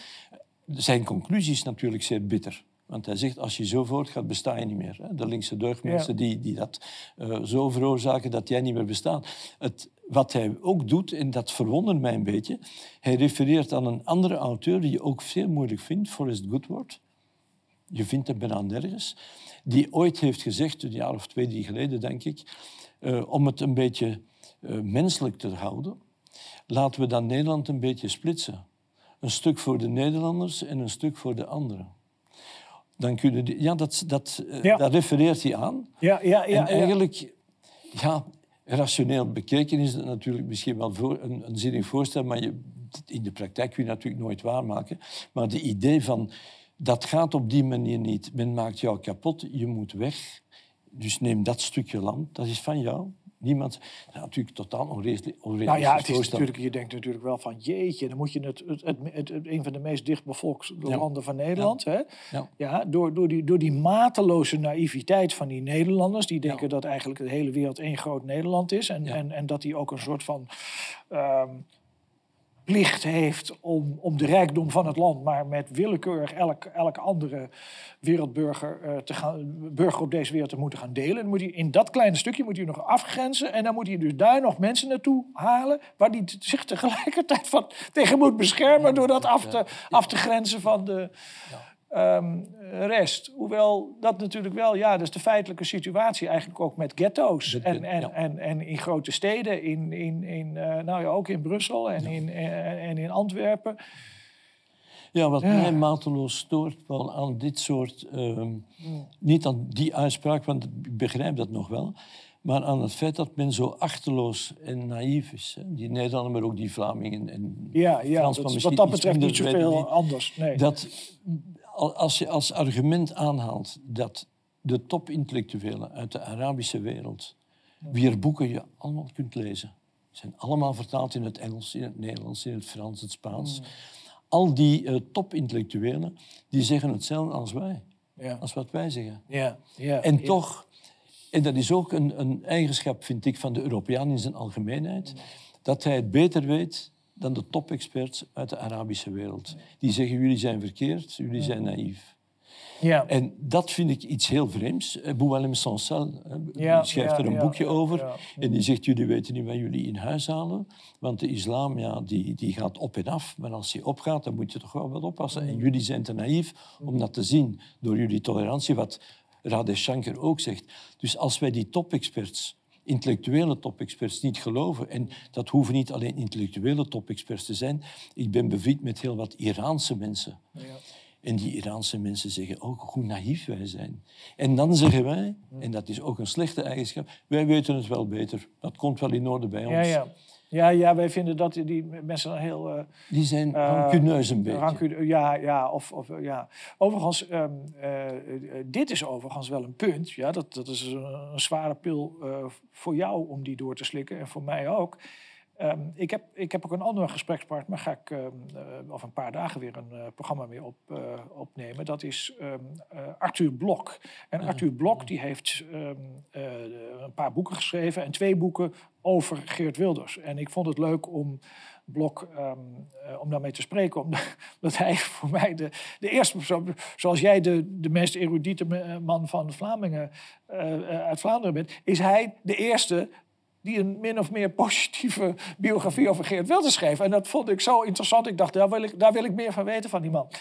[SPEAKER 2] Zijn conclusie is natuurlijk zeer bitter. Want hij zegt, als je zo voortgaat, besta je niet meer. De linkse deugdmensen die, die dat uh, zo veroorzaken dat jij niet meer bestaat. Het, wat hij ook doet, en dat verwondert mij een beetje, hij refereert aan een andere auteur die je ook veel moeilijk vindt, Forrest Goodward. Je vindt hem bijna nergens. Die ooit heeft gezegd, een jaar of twee, drie geleden denk ik, uh, om het een beetje uh, menselijk te houden, laten we dan Nederland een beetje splitsen. Een stuk voor de Nederlanders en een stuk voor de anderen. Dan kunnen die, ja, dat, dat, ja. daar refereert hij aan. Ja, ja, ja, en eigenlijk, ja, rationeel bekeken is het natuurlijk misschien wel voor, een, een zinnig voorstel, maar je, in de praktijk kun je natuurlijk nooit waarmaken. Maar de idee van, dat gaat op die manier niet. Men maakt jou kapot, je moet weg. Dus neem dat stukje land, dat is van jou. Niemand, natuurlijk totaal onrealistisch.
[SPEAKER 1] Nou ja, het is natuurlijk, je denkt natuurlijk wel van jeetje, dan moet je het, het, het, het een van de meest dichtbevolkte landen van Nederland. Ja. Hè? Ja. ja. door, door, die, door die mateloze naïviteit van die Nederlanders, die denken dat eigenlijk de hele wereld één groot Nederland is. En, en, en dat die ook een soort van. Um, plicht heeft om, om de rijkdom van het land, maar met willekeurig elk, elke andere wereldburger uh, te gaan, burger op deze wereld te moeten gaan delen. Dan moet hij, in dat kleine stukje moet hij nog afgrenzen en dan moet hij dus daar nog mensen naartoe halen waar hij zich tegelijkertijd van, tegen moet beschermen door dat af te, af te grenzen van de um, rest. Hoewel dat natuurlijk wel, ja, dat is de feitelijke situatie eigenlijk ook met ghetto's. En, en, en, en in grote steden, in, in, in, uh, nou ja, ook in Brussel en, in, en, in Antwerpen.
[SPEAKER 2] Ja, wat mij mateloos stoort wel aan dit soort... Um, niet aan die uitspraak, want ik begrijp dat nog wel... Maar aan het feit dat men zo achterloos en naïef is. Hè? Die Nederlanders, maar ook die Vlamingen en
[SPEAKER 1] ja, ja, dat, wat dat betreft niet zoveel anders. Nee.
[SPEAKER 2] Dat als je als argument aanhaalt dat de topintellectuelen uit de Arabische wereld, wier boeken je allemaal kunt lezen, zijn allemaal vertaald in het Engels, in het Nederlands, in het Frans, het Spaans. Mm. Al die uh, topintellectuelen die zeggen hetzelfde als wij, ja. als wat wij zeggen. Ja. Ja. En toch, en dat is ook een, een, eigenschap, vind ik, van de Europeaan in zijn algemeenheid, dat hij het beter weet dan de top-experts uit de Arabische wereld. Die zeggen, jullie zijn verkeerd, jullie zijn naïef. Ja. En dat vind ik iets heel vreemds. Eh, Boualem Sansal ja, schrijft er een boekje over. En die zegt, jullie weten niet wat jullie in huis halen. Want de islam ja, die, die gaat op en af. Maar als die opgaat, dan moet je toch wel wat oppassen. En jullie zijn te naïef om dat te zien. Door jullie tolerantie, wat Radesh Shankar ook zegt. Dus als wij die top-experts intellectuele top-experts niet geloven. En dat hoeven niet alleen intellectuele top-experts te zijn. Ik ben bevriend met heel wat Iraanse mensen. Ja. En die Iraanse mensen zeggen ook hoe naïef wij zijn. En dan zeggen wij, en dat is ook een slechte eigenschap, wij weten het wel beter. Dat komt wel in orde bij ons.
[SPEAKER 1] Ja, ja. Ja, ja, wij vinden dat die mensen heel... Uh,
[SPEAKER 2] die zijn uh, rancuneus een beetje.
[SPEAKER 1] Ja, ja, of, of, ja. Overigens, um, uh, dit is overigens wel een punt. Ja, dat, dat is een, een zware pil voor jou om die door te slikken en voor mij ook. Ehm, ik, heb, ik heb ook een andere gesprekspartner, ga ik um, over een paar dagen weer een uh, programma mee op, uh, opnemen. Dat is um, Arthur Blok. En Arthur Blok die heeft een paar boeken geschreven en twee boeken over Geert Wilders. En ik vond het leuk om Blok om daarmee te spreken, omdat hij voor mij de, de eerste persoon, zoals jij de, de meest erudite man van Vlamingen uit Vlaanderen bent, is hij de eerste die een min of meer positieve biografie over Geert Wilders schreef. En dat vond ik zo interessant. Ik dacht, daar wil ik, daar wil ik meer van weten van die man.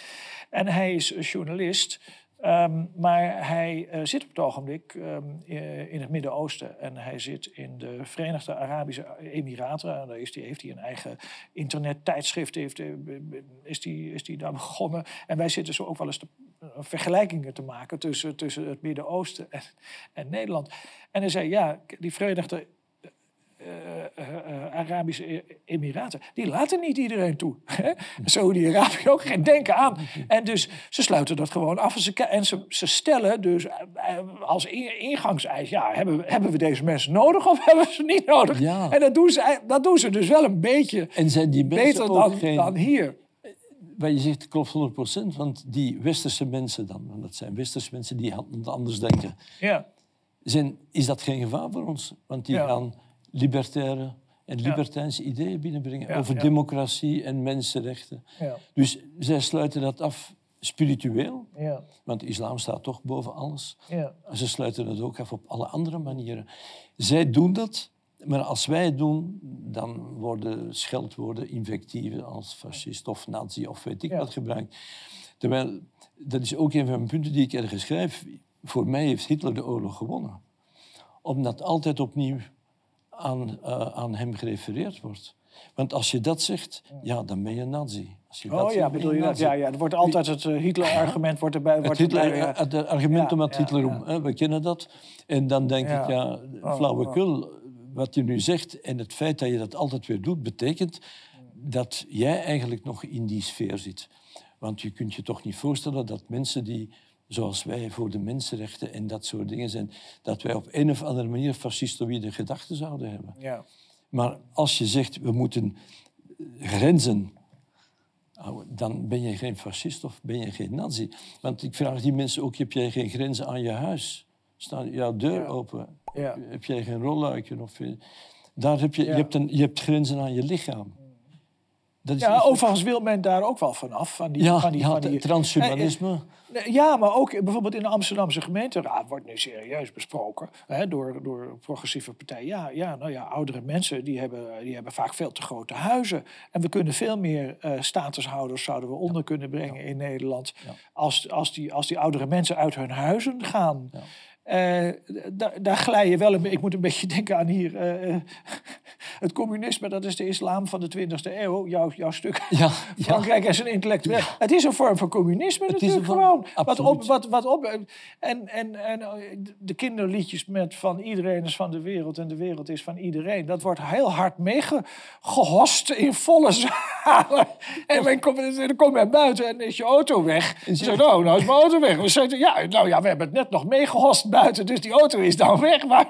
[SPEAKER 1] En hij is journalist. Um, maar hij uh, zit op het ogenblik um, in het Midden-Oosten en hij zit in de Verenigde Arabische Emiraten. En daar is heeft hij een eigen internettijdschrift, heeft, eh, is, die, is die daar begonnen. En wij zitten zo ook wel eens te, vergelijkingen te maken tussen, tussen het Midden-Oosten en, en Nederland. En hij zei, ja, die Verenigde Arabische e-, Emiraten, die laten niet iedereen toe. Saudi-Arabië ook geen denken aan. En dus ze sluiten dat gewoon af. En ze, en ze, ze stellen dus als ingangseis, ja, hebben, we, hebben we deze mensen nodig of hebben we ze niet nodig? En dat doen, ze, dat doen ze dus wel een beetje en zijn die beter dan, geen... dan hier
[SPEAKER 2] wat je zegt klopt 100%, want die westerse mensen dan, want dat zijn westerse mensen die anders denken, ja. zijn, is dat geen gevaar voor ons? Want die gaan libertaire en libertijnse ideeën binnenbrengen over democratie en mensenrechten. Dus zij sluiten dat af spiritueel, want de islam staat toch boven alles. Ze sluiten het ook af op alle andere manieren. Zij doen dat, maar als wij het doen, dan worden scheldwoorden, invectieven als fascist of nazi of weet ik wat gebruikt. Terwijl, dat is ook een van mijn punten die ik ergens schrijf. Voor mij heeft Hitler de oorlog gewonnen. Omdat altijd opnieuw aan, uh, aan hem gerefereerd wordt. Want als je dat zegt, ja, dan ben je nazi. Als je
[SPEAKER 1] oh ja, bedoel je dat? Ja, ja, er wordt altijd het uh, Hitler-argument wordt erbij. Wordt
[SPEAKER 2] het, Hitler, erbij, het argument om het Hitler om. Hè, we kennen dat. En dan denk ik, ja, oh, flauwekul, oh. wat je nu zegt en het feit dat je dat altijd weer doet, betekent dat jij eigenlijk nog in die sfeer zit. Want je kunt je toch niet voorstellen dat mensen die zoals wij voor de mensenrechten en dat soort dingen zijn, dat wij op een of andere manier fascistoïde gedachten zouden hebben. Ja. Maar als je zegt, we moeten grenzen, nou, dan ben je geen fascist of ben je geen nazi. Want ik vraag die mensen ook, heb jij geen grenzen aan je huis? Staat jouw deur open? Ja. Heb jij geen rolluiken? Of, daar heb je, je, hebt een, je hebt grenzen aan je lichaam.
[SPEAKER 1] Dat ja, overigens wil men daar ook wel vanaf. Van die,
[SPEAKER 2] ja,
[SPEAKER 1] van die,
[SPEAKER 2] van die transhumanisme.
[SPEAKER 1] Ja, maar ook bijvoorbeeld in de Amsterdamse gemeenteraad wordt nu serieus besproken hè, door, door progressieve partijen. Ja, ja, nou ja, oudere mensen die hebben, die hebben vaak veel te grote huizen. En we kunnen veel meer uh, statushouders zouden we onder kunnen brengen in Nederland. Als, als, die, als die oudere mensen uit hun huizen gaan. Uh, daar glij je wel een Ik moet een beetje denken aan hier. Uh, het communisme, dat is de islam van de 20e eeuw. Jouw, jouw stuk. Ja, Frankrijk is een intellectueel. Het is een vorm van communisme het natuurlijk gewoon. Wat op, wat, wat op, en, en, en de kinderliedjes met van iedereen is van de wereld en de wereld is van iedereen. Dat wordt heel hard meegehost in volle zalen. En dan kom, je buiten en is je auto weg. En ze oh, nou is mijn auto weg. We zeggen, ja, nou ja, we hebben het net nog meegehost buiten, dus die auto is dan weg. Maar,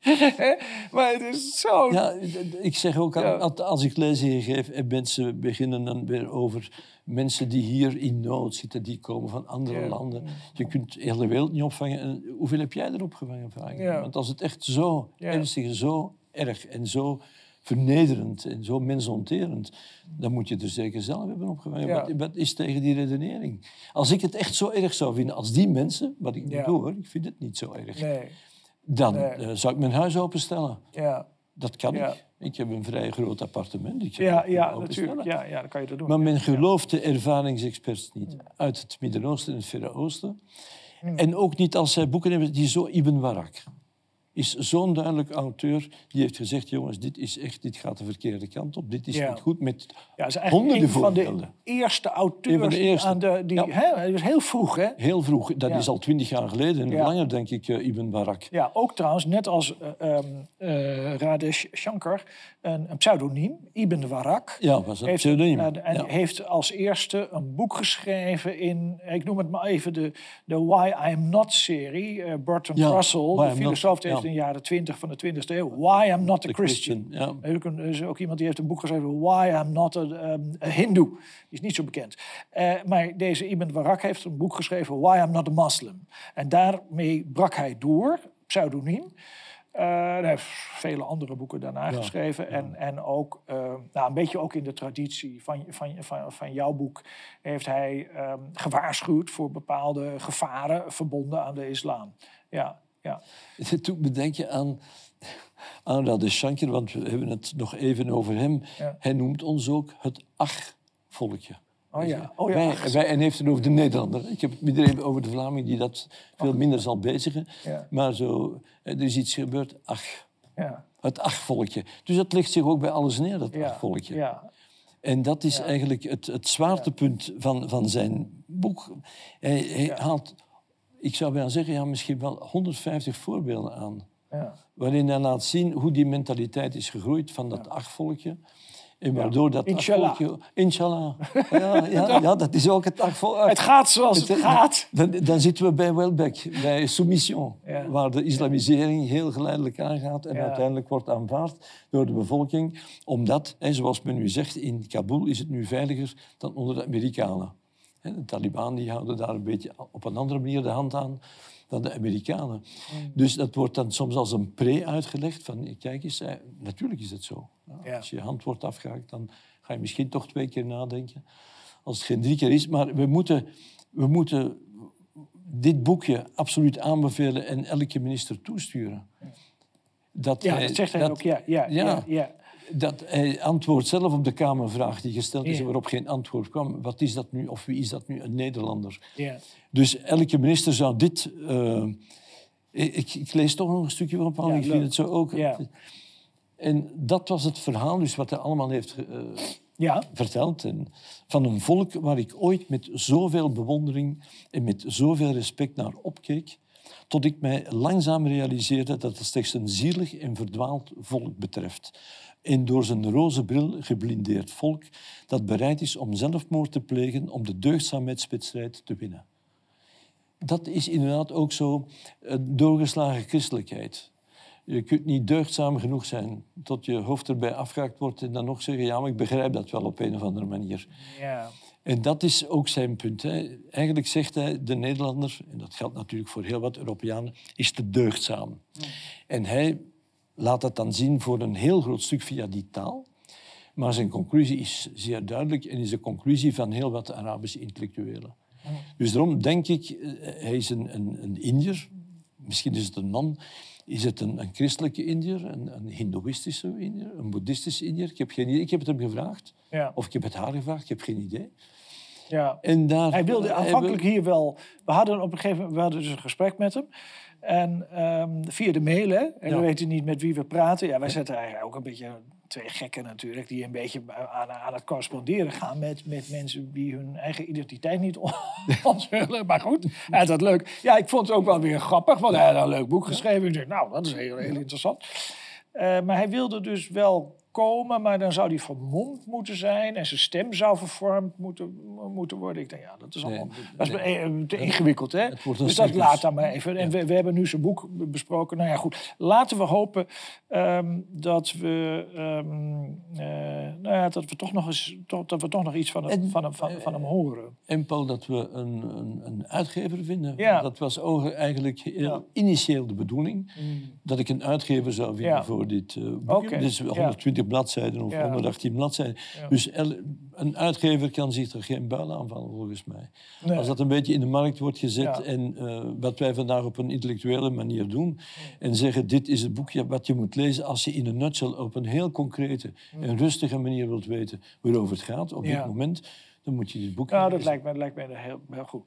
[SPEAKER 1] het is zo...
[SPEAKER 2] Ja, ik zeg ook, als ik lezingen geef en mensen beginnen dan weer over mensen die hier in nood zitten, die komen van andere landen. Je kunt de hele wereld niet opvangen. hoeveel heb jij erop gevangen? Want als het echt zo ernstig, zo erg en zo vernederend en zo mensonterend, dan moet je er zeker zelf hebben opgewezen. Ja. Wat, wat, is tegen die redenering? Als ik het echt zo erg zou vinden als die mensen, wat ik niet doe hoor, ik vind het niet zo erg, nee. dan eh, zou ik mijn huis openstellen. Ja. Dat kan ik. Ik heb een vrij groot appartement. Ik
[SPEAKER 1] ja, ja natuurlijk. Ja, ja, dan kan je dat doen.
[SPEAKER 2] Maar men gelooft de ervaringsexperts niet. Uit het Midden-Oosten en het Verre Oosten. En ook niet als zij boeken hebben die zo Ibn Barak is zo'n duidelijk auteur die heeft gezegd: jongens, dit is echt, dit gaat de verkeerde kant op. Dit is niet goed met ja, is honderden
[SPEAKER 1] een van de eerste auteurs van de eerste. Aan de, die, ja. hè, was heel vroeg, hè?
[SPEAKER 2] Heel vroeg. Dat is al twintig jaar geleden. En langer, denk ik, uh, Ibn Barak.
[SPEAKER 1] Ja, ook trouwens, net als uh, uh, Radesh Shankar, een, een, pseudoniem, Ibn Barak.
[SPEAKER 2] Ja, was een pseudoniem.
[SPEAKER 1] en heeft als eerste een boek geschreven in, ik noem het maar even de, de Why I'm Not-serie. Bertrand Russell, de filosoof, heeft in de jaren 20 van de 20e eeuw. Why I'm Not a Christian. Ja. Er is ook iemand die heeft een boek geschreven, Why I'm Not a, um, a Hindu. Die is niet zo bekend. Uh, maar deze Ibn Barak heeft een boek geschreven, Why I'm Not a Muslim. En daarmee brak hij door, pseudoniem. Uh, hij heeft vele andere boeken daarna geschreven. En, en ook, uh, nou, een beetje ook in de traditie van, van, van, van jouw boek, heeft hij um, gewaarschuwd voor bepaalde gevaren verbonden aan de islam. Ja, ja.
[SPEAKER 2] Toen bedenk je aan, aan de Shankar, want we hebben het nog even over hem. Hij noemt ons ook het ach-volkje.
[SPEAKER 1] Oh ja. Oh ja.
[SPEAKER 2] Wij, wij, en heeft het over de Nederlander. Ik heb het iedereen over de Vlaming die dat veel minder zal bezigen. Ja. Maar zo, er is iets gebeurd, ach. Ja. Het ach-volkje. Dus dat ligt zich ook bij alles neer, dat ja. ach-volkje. Ja. En dat is eigenlijk het, het zwaartepunt van, van zijn boek. Hij, hij haalt ik zou bijna zeggen, ja, misschien wel 150 voorbeelden aan. Ja. Waarin hij laat zien hoe die mentaliteit is gegroeid van dat ja. achtvolkje. En waardoor dat
[SPEAKER 1] inshallah.
[SPEAKER 2] Volkje, inshallah. Ja, ja, ja, dat is ook het achtvolkje.
[SPEAKER 1] Het gaat zoals het, gaat.
[SPEAKER 2] Dan, dan, zitten we bij Welbeck, bij Soumission. Waar de islamisering heel geleidelijk aangaat en uiteindelijk wordt aanvaard door de bevolking. Omdat, en zoals men nu zegt, in Kabul is het nu veiliger dan onder de Amerikanen. De Taliban die houden daar een beetje op een andere manier de hand aan dan de Amerikanen. Mm. Dus dat wordt dan soms als een pre uitgelegd. Van, kijk eens, eh, natuurlijk is het zo. Als je hand wordt afgehaakt, dan ga je misschien toch twee keer nadenken. Als het geen drie keer is. Maar we moeten, we moeten dit boekje absoluut aanbevelen en elke minister toesturen.
[SPEAKER 1] Dat ja, dat zegt hij ook. Ja, ja, ja. ja,
[SPEAKER 2] dat hij antwoord zelf op de Kamervraag die gesteld is... waarop geen antwoord kwam. Wat is dat nu, of wie is dat nu, een Nederlander? Ja. Dus elke minister zou dit... Uh, ik, ik, lees toch nog een stukje van Paul, ja, ik vind het zo ook. Ja. En dat was het verhaal dus wat hij allemaal heeft uh, ja. verteld. En van een volk waar ik ooit met zoveel bewondering en met zoveel respect naar opkeek, tot ik mij langzaam realiseerde dat het slechts een zielig en verdwaald volk betreft een door zijn roze bril geblindeerd volk dat bereid is om zelfmoord te plegen om de deugdzaamheidswedstrijd te winnen. Dat is inderdaad ook zo een doorgeslagen christelijkheid. Je kunt niet deugdzaam genoeg zijn tot je hoofd erbij afgehaakt wordt en dan nog zeggen, ja, maar ik begrijp dat wel op een of andere manier. Ja. En dat is ook zijn punt. Hè. Eigenlijk zegt hij, de Nederlander, en dat geldt natuurlijk voor heel wat Europeanen, is te deugdzaam. En hij laat dat dan zien voor een heel groot stuk via die taal. Maar zijn conclusie is zeer duidelijk en is de conclusie van heel wat Arabische intellectuelen. Dus daarom denk ik, eh, hij is een, een, een Indiër. Misschien is het een man. Is het een, een christelijke Indiër, een, een hindoeïstische Indiër, een boeddhistische Indiër? Ik heb geen idee. Ik heb het hem gevraagd. Ja. Of ik heb het haar gevraagd. Ik heb geen idee.
[SPEAKER 1] Ja. En daar, hij wilde aanvankelijk hier wel... We hadden op een gegeven moment we hadden dus een gesprek met hem. En um, via de mail, hè? En we weten niet met wie we praten. Ja, wij zetten eigenlijk ook een beetje twee gekken natuurlijk, die een beetje aan, aan het corresponderen gaan met, met mensen die hun eigen identiteit niet onthullen. Maar goed, ja, dat leuk. Ja, ik vond het ook wel weer grappig, want hij had een leuk boek geschreven. Ik dacht, nou, dat is heel, heel interessant. Uh, maar hij wilde dus wel komen, maar dan zou die vermomd moeten zijn en zijn stem zou vervormd moeten, moeten worden. Ik denk, ja, dat is allemaal dat is te ingewikkeld. Hè? Dus dat laat dan maar even. En we, we, hebben nu zijn boek besproken. Nou ja, goed. Laten we hopen um, dat, we, um, uh, nou ja, dat we toch nog eens toch, dat we toch nog iets van, hem, van, hem, van, van, hem horen.
[SPEAKER 2] En Paul, dat we een, een, een uitgever vinden. Ja. Dat was eigenlijk heel initieel de bedoeling. Mm. Dat ik een uitgever zou vinden voor dit uh, boek. Okay. Dit is 120 20 bladzijden of 118 bladzijden. Dus een uitgever kan zich er geen buil aan van, volgens mij. Als dat een beetje in de markt wordt gezet en uh, wat wij vandaag op een intellectuele manier doen, en zeggen dit is het boekje wat je moet lezen als je in een nutshell op een heel concrete en rustige manier wilt weten waarover het gaat op dit moment dan moet je dit boek
[SPEAKER 1] Ja, dat lijkt me, dat lijkt me heel, heel goed.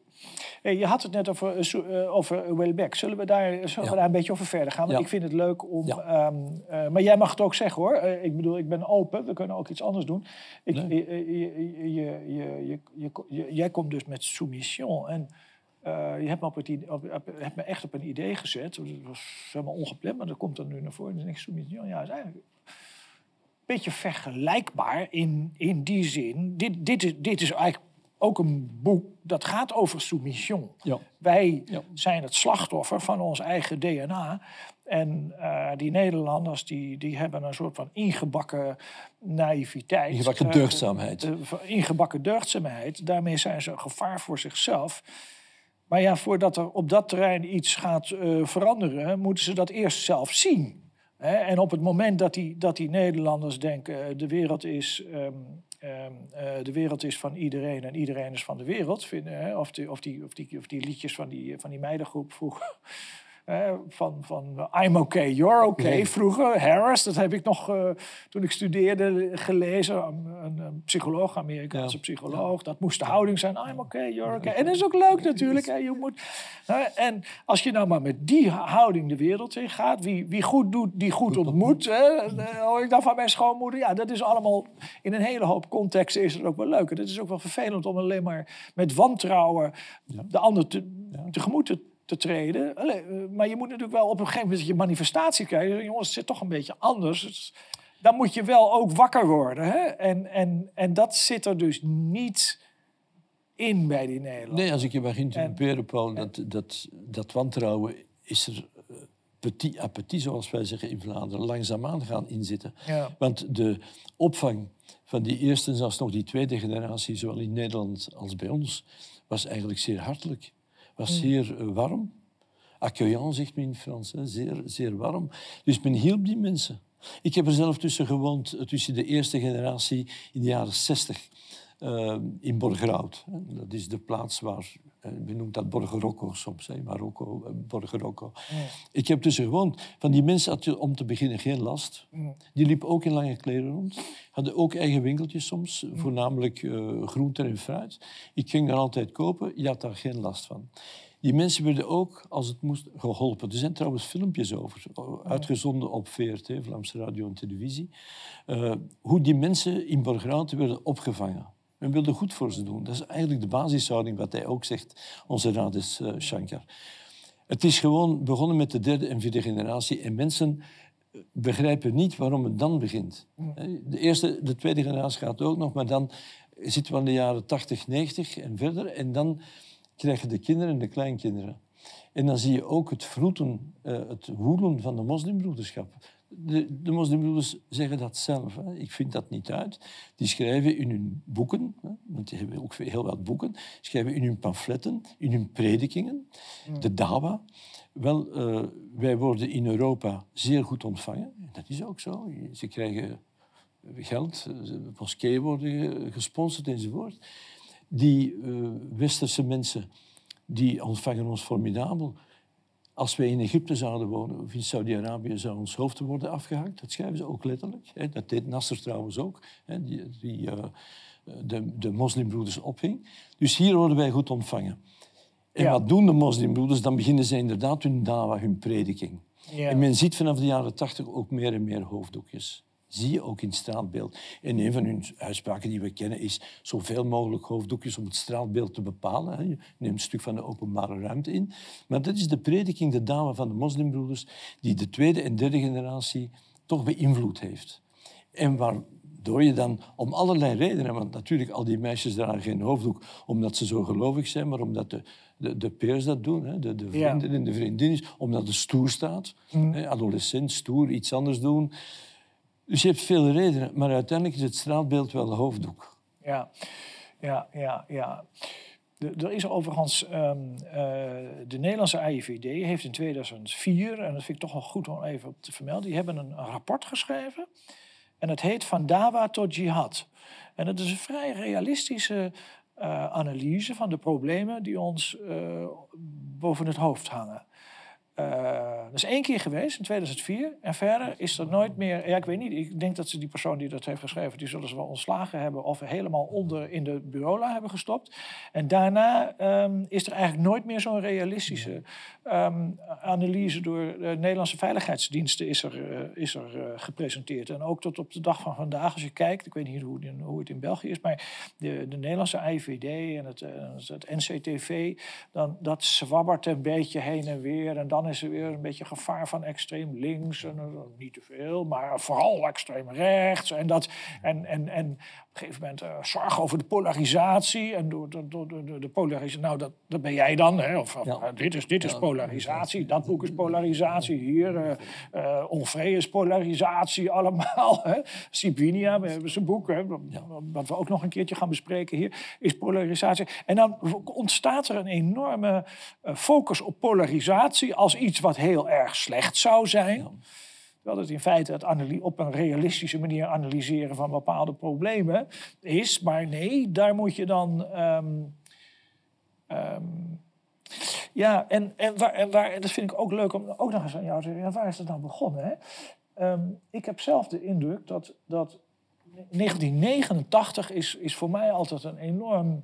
[SPEAKER 1] Hey, je had het net over, uh, over Wellbeck. Zullen, we daar, zullen we daar een beetje over verder gaan? Want ik vind het leuk om... Um, uh, maar jij mag het ook zeggen, hoor. Uh, ik bedoel, ik ben open. We kunnen ook iets anders doen. Ik, nee. je, je, je, jij komt dus met soumission. En je hebt me, op het idee, op, op, hebt me echt op een idee gezet. Dat was helemaal ongepland, maar dat komt dan nu naar voren. En dan denk ik, soumission, ja, is eigenlijk beetje vergelijkbaar in, in die zin. Dit, dit, is, dit is eigenlijk ook een boek dat gaat over soumission. Ja. Wij zijn het slachtoffer van ons eigen DNA. En uh, die Nederlanders die, die hebben een soort van ingebakken naïviteit.
[SPEAKER 2] Ingebakken eh, deugdzaamheid. Uh,
[SPEAKER 1] ingebakken deugdzaamheid. Daarmee zijn ze een gevaar voor zichzelf. Maar ja, voordat er op dat terrein iets gaat veranderen, moeten ze dat eerst zelf zien en op het moment dat die, dat die Nederlanders denken, eh, de wereld is, um, um, uh, de wereld is van iedereen en iedereen is van de wereld, vinden, hè, of, die, of, die, of, die, of die liedjes van die, van die meidengroep vroeger van, van I'm okay, you're okay. Vroeger, Harris, dat heb ik nog uh, toen ik studeerde gelezen. Een, een psycholoog, Amerikaanse psycholoog. Dat moest de houding zijn. I'm okay, you're okay. En dat is ook leuk natuurlijk. Hè. Je moet, en als je nou maar met die houding de wereld in gaat. Wie, wie goed doet, die goed ontmoet. Hè, hoor ik dan van mijn schoonmoeder. Ja, dat is allemaal in een hele hoop contexten is het ook wel leuk. En het is ook wel vervelend om alleen maar met wantrouwen de ander te, tegemoet te te treden. Eh, maar je moet natuurlijk wel op een gegeven moment je manifestatie krijgen. Jongens, het zit toch een beetje anders. Dus dan moet je wel ook wakker worden. Hè? En, en, en dat zit er dus niet in bij die Nederlanders.
[SPEAKER 2] Nee, als ik je mag interrumperen, Paul, dat, dat, dat wantrouwen is er eh, petit à petit, zoals wij zeggen in Vlaanderen, langzaamaan gaan inzitten. Ja. Want de opvang van die eerste en zelfs nog die tweede generatie, zowel in Nederland als bij ons, was eigenlijk zeer hartelijk was mm. zeer eh, warm. Accueillant, zegt men in Frans. Hè. Zeer, zeer warm. Dus men hielp die mensen. Ik heb er zelf tussen gewoond, eh, tussen de eerste generatie in de jaren 60 uh, in Borgerhout. Dat is de plaats waar, uh, we noemen dat Borgerocco soms, in Marokko, uh, Borgerocco. Ik heb tussen gewoond. Van die mensen had je om te beginnen geen last. Die liepen ook in lange kleren rond. Hadden ook eigen winkeltjes soms, voornamelijk uh, groenten en fruit. Ik ging daar altijd kopen, je had daar geen last van. Die mensen werden ook, als het moest, geholpen. Er zijn trouwens filmpjes over, uitgezonden op VRT, Vlaamse Radio en Televisie. hoe die mensen in Borgerhout werden opgevangen. Men wilde goed voor ze doen. Dat is eigenlijk de basishouding wat hij ook zegt, onze raad is uh, Shankar. Het is gewoon begonnen met de derde en vierde generatie. En mensen eh, begrijpen niet waarom het dan begint. De eerste, de tweede generatie gaat ook nog, maar dan zitten we in de jaren 80, 90 en verder. En dan krijgen de kinderen en de kleinkinderen. En dan zie je ook het vroeten, het woelen van de moslimbroederschap de, de moslimbroeders zeggen dat zelf. Hè. Ik vind dat niet uit. Die schrijven in hun boeken, hè, want die hebben ook heel wat boeken, schrijven in hun pamfletten, in hun predikingen, de dawa. Wel, uh, wij worden in Europa zeer goed ontvangen. Dat is ook zo. Ze krijgen geld, moskeeën worden gesponsord enzovoort. Die uh, westerse mensen die ontvangen ons formidabel. Als wij in Egypte zouden wonen of in Saudi-Arabië zou ons hoofd worden afgehakt. Dat schrijven ze ook letterlijk. Dat deed Nasser trouwens ook, die, die uh, de, de moslimbroeders ophing. Dus hier worden wij goed ontvangen. En wat doen de moslimbroeders? Dan beginnen ze inderdaad hun dawa, hun prediking. Ja. En men ziet vanaf de jaren tachtig ook meer en meer hoofddoekjes zie je ook in het straatbeeld. En een van hun uitspraken die we kennen is zoveel mogelijk hoofddoekjes om het straatbeeld te bepalen. Je neemt een stuk van de openbare ruimte in. Maar dat is de prediking, de dame van de moslimbroeders, die de tweede en derde generatie toch beïnvloed heeft. En waardoor je dan om allerlei redenen, want natuurlijk al die meisjes dragen geen hoofddoek omdat ze zo gelovig zijn, maar omdat de, de, de peers dat doen, hè, de, de vrienden en de vriendinnen, omdat het stoer staat. Mm. Adolescent, stoer, iets anders doen. Dus je hebt veel redenen, maar uiteindelijk is het straatbeeld wel de hoofddoek.
[SPEAKER 1] Ja, ja, ja, ja. er is overigens, um, de Nederlandse AIVD heeft in 2004, en dat vind ik toch wel goed om even te vermelden, die hebben een, rapport geschreven. En het heet Van Dawa tot Jihad. En het is een vrij realistische uh, analyse van de problemen die ons uh, boven het hoofd hangen. Uh, dat is één keer geweest, in 2004. En verder is er nooit meer... Ja, ik weet niet, ik denk dat ze die persoon die dat heeft geschreven... die zullen ze wel ontslagen hebben... of helemaal onder in de bureaula hebben gestopt. En daarna um, is er eigenlijk nooit meer zo'n realistische um, analyse... door de Nederlandse veiligheidsdiensten is er, uh, is er uh, gepresenteerd. En ook tot op de dag van vandaag, als je kijkt... ik weet niet hoe, hoe het in België is... maar de, de Nederlandse AIVD en het, het NCTV... Dan, dat zwabbert een beetje heen en weer... en dan is er weer een beetje gevaar van extreem links. En, uh, niet te veel, maar vooral extreem rechts. En, dat, en, en, en op een gegeven moment uh, zorg over de polarisatie. En door, door, door, door de polarisatie, nou dat, dat ben jij dan. Hè? Of, of ja. dit is, dit is polarisatie, dat boek is polarisatie. Hier, uh, Onvrede is polarisatie, allemaal. Hè? Sibinia, we hebben zijn boek, hè, wat we ook nog een keertje gaan bespreken hier, is polarisatie. En dan ontstaat er een enorme focus op polarisatie als iets wat heel erg slecht zou zijn. Terwijl het in feite het op een realistische manier analyseren van bepaalde problemen is. Maar nee, daar moet je dan. Um, um, ja, en, en, waar, en, waar, en dat vind ik ook leuk om ook nog eens aan jou te zeggen. Ja, waar is het nou begonnen? Hè? Um, ik heb zelf de indruk dat, dat 1989 is, is voor mij altijd een enorm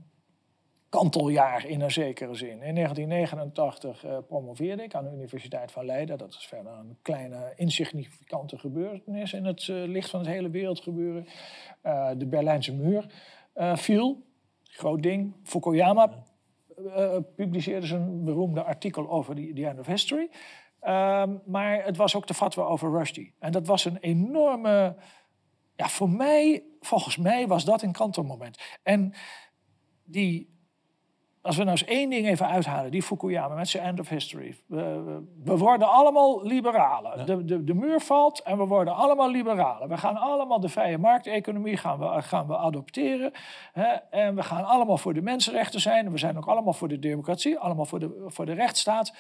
[SPEAKER 1] kanteljaar in een zekere zin. In 1989 uh, promoveerde ik aan de Universiteit van Leiden. Dat is verder een kleine insignificante gebeurtenis in het uh, licht van het hele wereldgebeuren. Uh, de Berlijnse muur viel, groot ding. Fukuyama publiceerde zijn beroemde artikel over the, the end of history. Ehm, maar het was ook de fatwa over Rushdie. En dat was een enorme... Ja, voor mij, volgens mij was dat een kantelmoment. En die als we nou eens één ding even uithalen, die Fukuyama met zijn End of History. We, we worden allemaal liberalen. De, de, de muur valt en we worden allemaal liberalen. We gaan allemaal de vrije markteconomie gaan we, gaan we adopteren. Hè? En we gaan allemaal voor de mensenrechten zijn. We zijn ook allemaal voor de democratie, allemaal voor de, voor de rechtsstaat.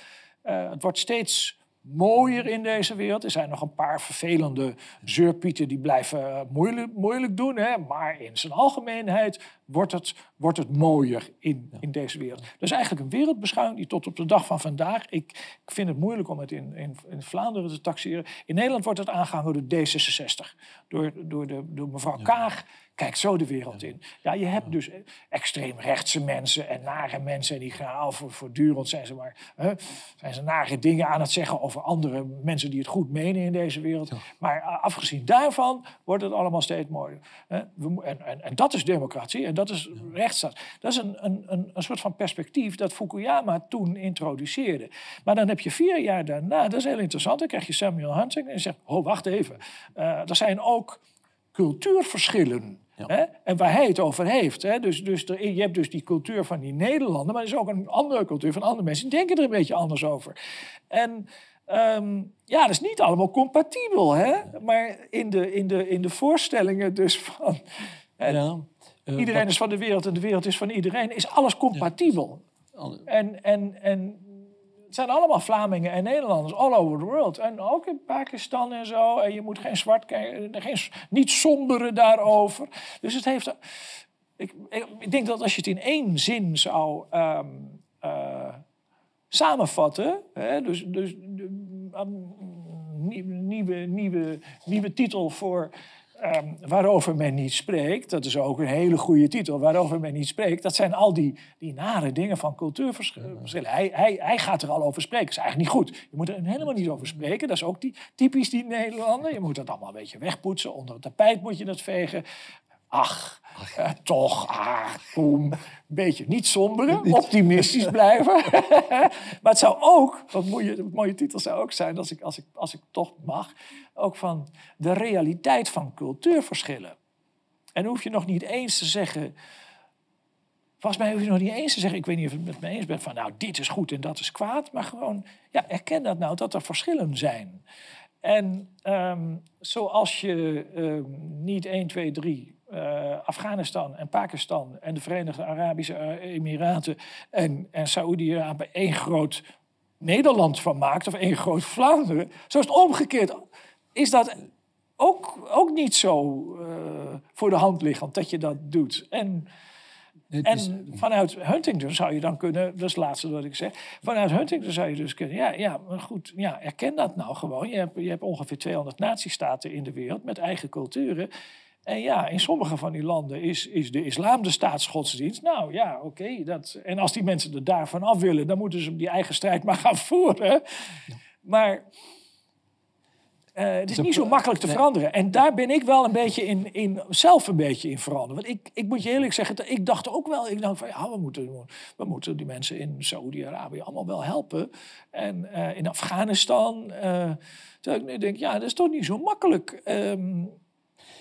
[SPEAKER 1] Uh, het wordt steeds mooier in deze wereld. Er zijn nog een paar vervelende zeurpieten die blijven eh, moeilijk, moeilijk doen. Hè? Maar in zijn algemeenheid wordt het, wordt het mooier in, in deze wereld. Dat is eigenlijk een wereldbeschouwing die tot op de dag van vandaag... Ik, ik vind het moeilijk om het in, in, in Vlaanderen te taxeren. In Nederland wordt het aangehangen door D66. Door, door, de, door mevrouw Kaag Kijk zo de wereld in. Ja, je hebt dus extreemrechtse mensen en nare mensen. En die gaan voor, voortdurend zijn ze maar hè, zijn ze nare dingen aan het zeggen over andere mensen die het goed menen in deze wereld. Maar afgezien daarvan wordt het allemaal steeds mooier. En, en, en, dat is democratie en dat is rechtsstaat. Dat is een, een, een, een soort van perspectief dat Fukuyama toen introduceerde. Maar dan heb je vier jaar daarna, dat is heel interessant, dan krijg je Samuel Huntington en zegt, oh wacht even, uh, er zijn ook cultuurverschillen. Hè? En waar hij het over heeft. Hè? Dus, dus er, je hebt dus die cultuur van die Nederlanders, maar er is ook een andere cultuur van andere mensen. Die denken er een beetje anders over. En um, ja, dat is niet allemaal compatibel. Hè? Maar in de, in, de, in de voorstellingen dus van... Ja. Uh, iedereen is van de wereld en de wereld is van iedereen. Is alles compatibel. En, en, en het zijn allemaal Vlamingen en Nederlanders all over the world. En ook in Pakistan en zo. En je moet geen zwart kijken, geen, niet somberen daarover. Dus het heeft. Ik, ik, denk dat als je het in één zin zou um, uh, samenvatten. Hè, dus, dus um, nieuwe, nieuwe, nieuwe titel voor Um, waarover men niet spreekt, dat is ook een hele goede titel, waarover men niet spreekt, dat zijn al die, die nare dingen van cultuurverschillen. Hij, hij, hij gaat er al over spreken, dat is eigenlijk niet goed. Je moet er helemaal niet over spreken, dat is ook die, typisch die Nederlander. Je moet dat allemaal een beetje wegpoetsen, onder het tapijt moet je dat vegen. Ach, eh, toch, ah, kom. Een beetje niet somberen, optimistisch blijven. maar het zou ook, wat mooie, mooie titel zou ook zijn, als ik, als, ik, als ik toch mag, ook van de realiteit van cultuurverschillen. En hoef je nog niet eens te zeggen. Volgens mij hoef je nog niet eens te zeggen, ik weet niet of je het met me eens bent, van nou, dit is goed en dat is kwaad. Maar gewoon, ja, erken dat nou, dat er verschillen zijn. En um, zoals je um, niet 1, 2, 3 uh, Afghanistan en Pakistan en de Verenigde Arabische Emiraten en, en Saoedi-Arabië één groot Nederland van maakt, of één groot Vlaanderen. Zo is het omgekeerd. Is dat ook, ook niet zo voor de hand liggend dat je dat doet. En en vanuit Huntington zou je dan kunnen, dat is het laatste wat ik zeg, vanuit Huntington zou je dus kunnen, ja, ja maar goed, ja, erken dat nou gewoon. Je hebt, je hebt ongeveer 200 natiestaten in de wereld met eigen culturen. En ja, in sommige van die landen is, is de islam de staatsgodsdienst. Nou ja, oké. dat en als die mensen er daarvan af willen, dan moeten ze die eigen strijd maar gaan voeren. Maar uh, het is niet zo makkelijk te veranderen. En daar ben ik wel een beetje in, in zelf een beetje in veranderen. Want ik, ik moet je eerlijk zeggen, ik dacht ook wel, ik dacht van ja, we moeten, we moeten die mensen in Saudi-Arabië allemaal wel helpen. En uh, in Afghanistan. Uh, ik denk, ja, dat is toch niet zo makkelijk. Um,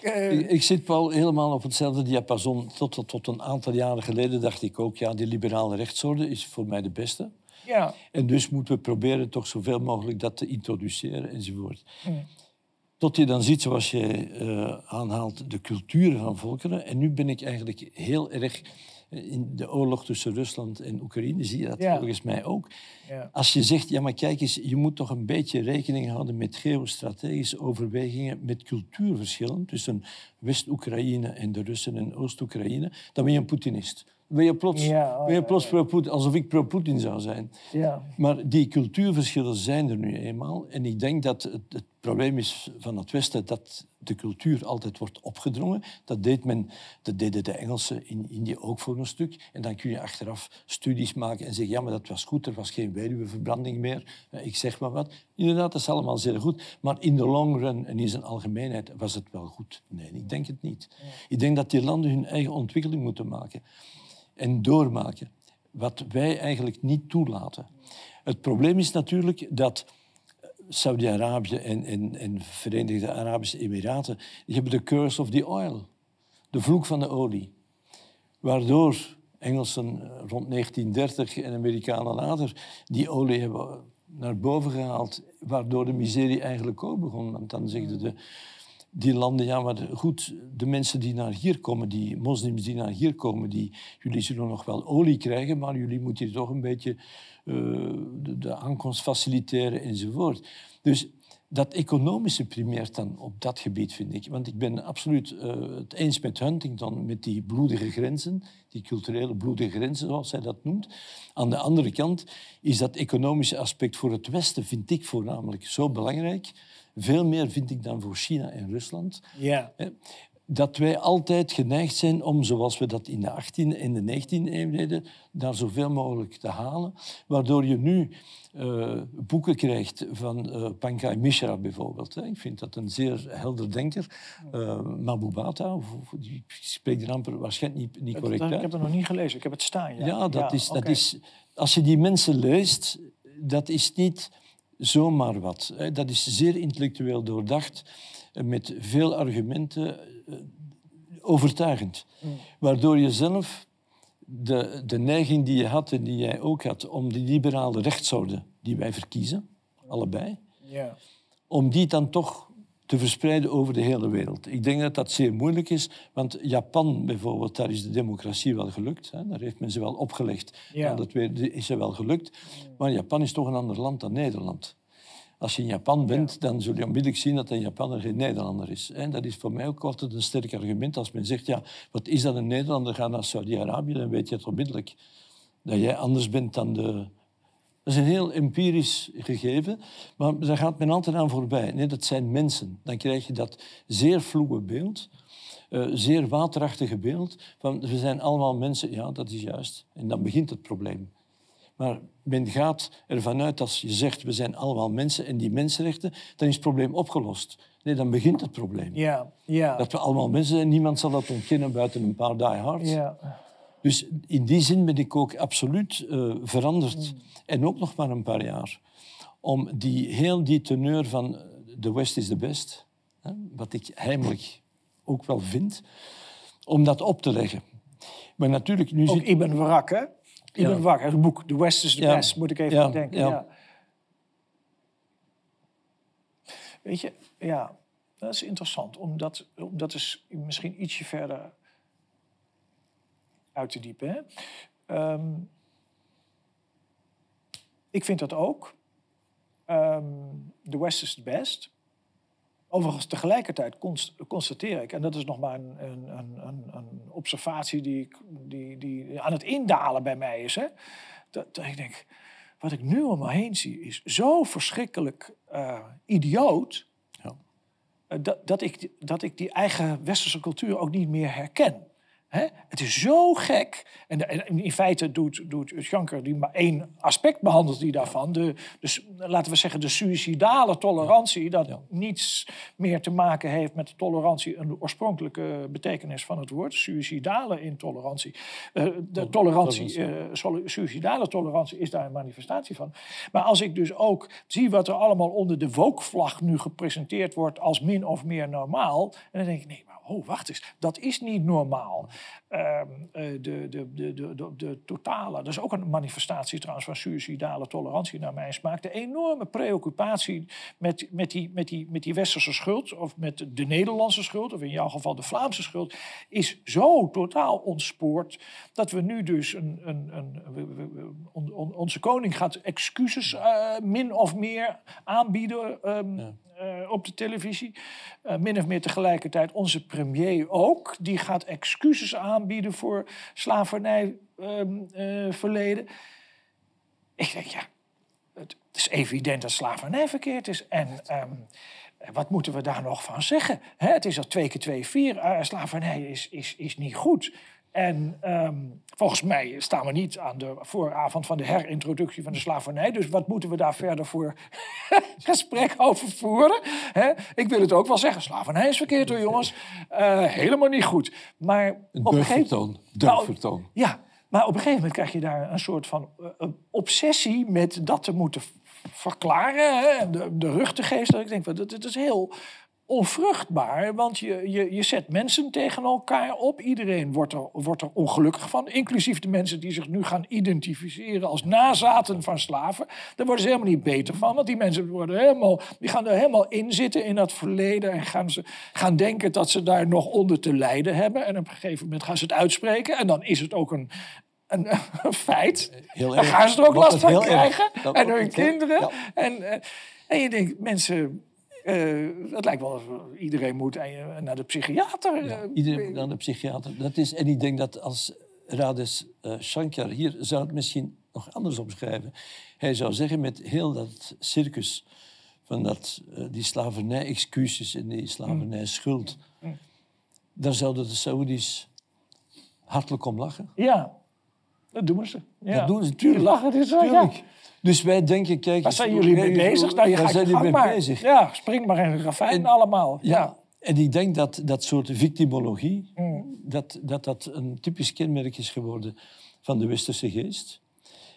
[SPEAKER 2] ik, ik, zit wel helemaal op hetzelfde diapason. Tot, tot, tot een aantal jaren geleden dacht ik ook, ja, die liberale rechtsorde is voor mij de beste. Ja. En dus moeten we proberen toch zoveel mogelijk dat te introduceren enzovoort. Mm. Tot je dan ziet, zoals je uh, aanhaalt, de culturen van volkeren. En nu ben ik eigenlijk heel erg eh, in de oorlog tussen Rusland en Oekraïne, zie je dat volgens mij ook. Ja. Als je zegt, ja maar kijk eens, je moet toch een beetje rekening houden met geostrategische overwegingen, met cultuurverschillen tussen West-Oekraïne en de Russen en Oost-Oekraïne, dan ben je een Poetinist ben je plots, ja, ben je plots pro-Putin, alsof ik pro-Putin zou zijn. Ja. Maar die cultuurverschillen zijn er nu eenmaal. En ik denk dat het, het, probleem is van het Westen dat de cultuur altijd wordt opgedrongen. Dat, deed men, dat deden de Engelsen in Indië ook voor een stuk. En dan kun je achteraf studies maken en zeggen, ja, maar dat was goed, er was geen weduweverbranding meer. Eh, ik zeg maar wat. Inderdaad, dat is allemaal zeer goed. Maar in de long run en in zijn algemeenheid was het wel goed. Nee, ik denk het niet. Ik denk dat die landen hun eigen ontwikkeling moeten maken en doormaken. Wat wij eigenlijk niet toelaten. Het probleem is natuurlijk dat Saudi-Arabië en, en, en Verenigde Arabische Emiraten... die hebben de curse of the oil. De vloek van de olie. Waardoor Engelsen rond 1930 en Amerikanen later die olie hebben naar boven gehaald. Waardoor de miserie eigenlijk ook begon. Want dan zegden de die landen, ja, maar goed, de mensen die naar hier komen, die moslims die naar hier komen, die, jullie zullen nog wel olie krijgen, maar jullie moeten hier toch een beetje uh, de, de, aankomst faciliteren enzovoort. Dus dat economische primeert dan op dat gebied, vind ik. Want ik ben absoluut uh, het eens met Huntington, met die bloedige grenzen, die culturele bloedige grenzen, zoals hij dat noemt. Aan de andere kant is dat economische aspect voor het Westen, vind ik voornamelijk, zo belangrijk veel meer vind ik dan voor China en Rusland. Ja. Dat wij altijd geneigd zijn om, zoals we dat in de 18e en de 19e eeuw deden, daar zoveel mogelijk te halen. Waardoor je nu uh, boeken krijgt van uh, Pankaj Mishra bijvoorbeeld. Hè. Ik vind dat een zeer helder denker. Uh, Mabubata, of, ik spreek de naam waarschijnlijk niet, niet correct uit.
[SPEAKER 1] Ik heb het nog niet gelezen, ik heb het staan.
[SPEAKER 2] Ja, ja, dat, is, dat is... Als je die mensen leest, dat is niet zomaar wat. Dat is zeer intellectueel doordacht, met veel argumenten, eh, overtuigend. Mm. Waardoor je zelf de, de neiging die je had en die jij ook had om die liberale rechtsorde die wij verkiezen, allebei, ja. om die dan toch te verspreiden over de hele wereld. Ik denk dat dat zeer moeilijk is, want Japan bijvoorbeeld, daar is de democratie wel gelukt. Hè. Daar heeft men ze wel opgelegd. Ja. dat is ze wel gelukt. Maar Japan is toch een ander land dan Nederland. Als je in Japan bent, dan zul je onmiddellijk zien dat een Japaner geen Nederlander is. En dat is voor mij ook altijd een sterk argument. Als men zegt, ja, wat is dat een Nederlander? Ga naar Saudi-Arabië, dan weet je het onmiddellijk. Dat jij anders bent dan de, dat is een heel empirisch gegeven, maar daar gaat men altijd aan voorbij. Nee, dat zijn mensen. Dan krijg je dat zeer vloege beeld, uh, zeer waterachtige beeld van we zijn allemaal mensen. Ja, dat is juist. En dan begint het probleem. Maar men gaat ervan uit als je zegt we zijn allemaal mensen en die mensenrechten, dan is het probleem opgelost. Nee, dan begint het probleem. Ja, ja. Dat we allemaal mensen zijn, niemand zal dat ontkennen buiten een paar diehards. Ja. Dus in die zin ben ik ook absoluut uh, veranderd. Mm. En ook nog maar een paar jaar. Om die, heel die teneur van de West is the best, hè, wat ik heimelijk ook wel vind, om dat op te leggen. Maar natuurlijk, nu
[SPEAKER 1] ook zit... Ibn Barak, hè? Ibn ja. Barak, het boek The West is the best, moet ik even denken. Ja. Weet je, ja, dat is interessant. Omdat, dat is misschien ietsje verder uit te diepen. Hè? Um, ik vind dat ook. Um, the West is the best. Overigens, tegelijkertijd constateer ik, en dat is nog maar een, een, een, een observatie die, die, die aan het indalen bij mij is, hè, dat, dat ik denk, wat ik nu om me heen zie, is zo verschrikkelijk uh, idioot. Ja. Uh, dat, dat, ik, dat ik die eigen westerse cultuur ook niet meer herken. Het is zo gek. En, in feite doet, doet Schanker die maar één aspect behandelt die daarvan. De, dus laten we zeggen de suïcidale tolerantie. Dat niets meer te maken heeft met de tolerantie. Een oorspronkelijke betekenis van het woord. Suïcidale intolerantie. Uh, de tolerantie, uh, suïcidale tolerantie is daar een manifestatie van. Maar als ik dus ook zie wat er allemaal onder de woke nu gepresenteerd wordt als min of meer normaal. En dan denk ik, nee, maar oh, wacht eens, dat is niet normaal. Um, de, de, de, de, de, totale, dat is ook een manifestatie trouwens van suïcidale tolerantie naar mijn smaak. De enorme preoccupatie met, met, die, met, die, met die westerse schuld, of met de Nederlandse schuld, of in jouw geval de Vlaamse schuld, is zo totaal ontspoord dat we nu dus een, een, een, onze koning gaat excuses uh, min of meer aanbieden. Um, uh, op de televisie. Uh, min of meer tegelijkertijd onze premier ook. Die gaat excuses aanbieden voor slavernijverleden. Um, uh, ik denk, ja, het is evident dat slavernij verkeerd is. En um, wat moeten we daar nog van zeggen? Hè, het is al twee keer twee, vier. slavernij is, is, is niet goed. En um, volgens mij staan we niet aan de vooravond van de herintroductie van de slavernij. Dus wat moeten we daar verder voor gesprek over voeren? Ik wil het ook wel zeggen, slavernij is verkeerd hoor jongens. Uh, helemaal niet goed. Maar
[SPEAKER 2] op een gegeven moment... Nou,
[SPEAKER 1] ja, maar op een gegeven moment krijg je daar een soort van uh, obsessie met dat te moeten verklaren. Hè? De, de rug te geven. Dat ik denk, dat, dat is heel onvruchtbaar, want je, je, je zet mensen tegen elkaar op. Iedereen wordt er, wordt er ongelukkig van, inclusief de mensen die zich nu gaan identificeren als nazaten van slaven. Daar worden ze helemaal niet beter van, want die mensen worden helemaal, die gaan er helemaal in zitten in dat verleden en gaan, ze, gaan denken dat ze daar nog onder te lijden hebben. En op een gegeven moment gaan ze het uitspreken en dan is het ook een, een, feit. Heel Dan gaan ze er ook last van krijgen. En hun kinderen. En, eh, en je denkt, mensen uh, het lijkt wel alsof iedereen moet naar de psychiater. Ja,
[SPEAKER 2] eh, iedereen moet naar de psychiater. Dat is, en ik denk dat als Rades uh, Shankar hier zou het misschien nog anders omschrijven. Hij zou zeggen met heel dat circus van dat, die slavernij-excuses en die slavernij-schuld. Mm. mm. Daar zouden de Saoedi's hartelijk om lachen.
[SPEAKER 1] Ja, dat doen ze. Ja.
[SPEAKER 2] Dat doen ze, tuurlijk.
[SPEAKER 1] Lachen is wel, ja.
[SPEAKER 2] Dus wij denken, kijk...
[SPEAKER 1] Waar zijn jullie mee bezig? Nou, je zijn jullie mee bezig? Ja, spring maar in de ravijn allemaal. Ja.
[SPEAKER 2] En ik denk dat dat soort victimologie, mm. dat, dat dat een typisch kenmerk is geworden van de westerse geest.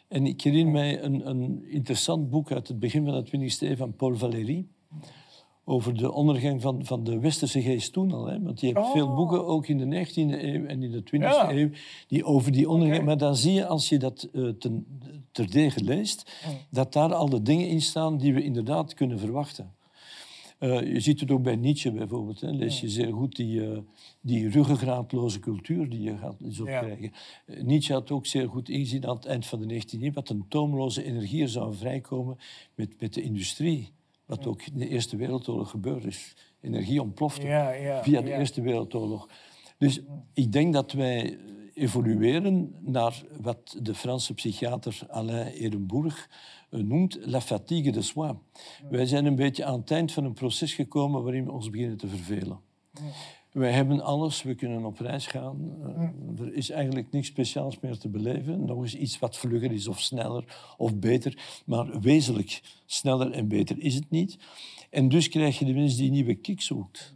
[SPEAKER 2] En ik herinner mij een, een interessant boek uit het begin van de 20e eeuw van Paul Valéry over de ondergang van, van de westerse geest toen al. Hè? Want je hebt veel oh. boeken, ook in de 19e eeuw en in de 20e eeuw, die over die ondergang... Maar dan zie je, als je dat uh, ten, terdege leest, dat daar al de dingen in staan die we inderdaad kunnen verwachten. Uh, je ziet het ook bij Nietzsche bijvoorbeeld. Hè. Lees je zeer goed die, uh, die ruggengraatloze cultuur die je gaat zo krijgen. Nietzsche had ook zeer goed ingezien aan het eind van de 19e eeuw... wat een toomloze energie zou vrijkomen met, met de industrie. Wat ook in de Eerste Wereldoorlog gebeurd is. Energie ontplofte ja, ja, via de Eerste Wereldoorlog. Dus ik denk dat wij evolueren naar wat de Franse psychiater Alain Ehrenbourg eh, noemt la fatigue de soi. Wij zijn een beetje aan het eind van een proces gekomen waarin we ons beginnen te vervelen. Wij hebben alles, we kunnen op reis gaan. Uh, er is eigenlijk niks speciaals meer te beleven. Nog eens iets wat vlugger is of sneller of beter. Maar wezenlijk sneller en beter is het niet. En dus krijg je de mens die een nieuwe kick zoekt.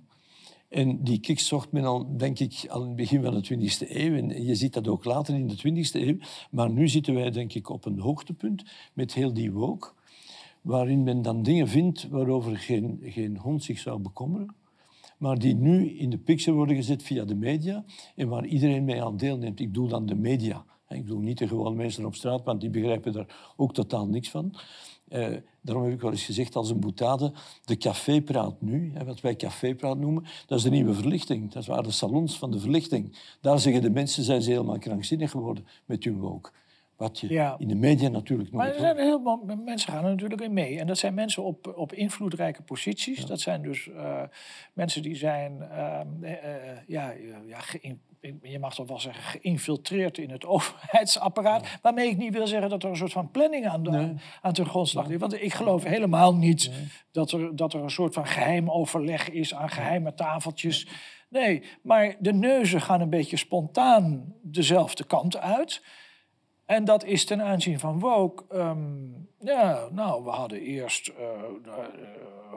[SPEAKER 2] En die kick zocht men al, denk ik, al in het begin van de 20e eeuw. En je ziet dat ook later in de 20e eeuw. Maar nu zitten wij, denk ik, op een hoogtepunt met heel die woke. Waarin men dan dingen vindt waarover geen, geen hond zich zou bekommeren maar die nu in de picture worden gezet via de media en waar iedereen mee aan deelneemt. Ik doe dan de media. Ik bedoel niet de gewone mensen op straat, want die begrijpen daar ook totaal niks van. Eh, daarom heb ik wel eens gezegd als een boetade, de cafépraat nu, hè, wat wij cafépraat noemen, dat is de nieuwe verlichting. Dat waren de salons van de verlichting. Daar zeggen de mensen, zijn ze helemaal krankzinnig geworden met hun woke. Wat je in de media natuurlijk nog.
[SPEAKER 1] Maar er zijn heel veel mensen gaan er natuurlijk in mee. En dat zijn mensen op, op invloedrijke posities. Dat zijn dus uh, mensen die zijn, uh, uh, ja, ja, je mag toch wel zeggen, geïnfiltreerd in het overheidsapparaat. Waarmee ik niet wil zeggen dat er een soort van planning aan, de, aan ten grondslag ligt. Want ik geloof helemaal niet dat, er, dat er een soort van geheim overleg is aan geheime tafeltjes. Nee, maar de neuzen gaan een beetje spontaan dezelfde kant uit. En dat is ten aanzien van woke. Ehm, ja, nou, we hadden eerst uh, uh,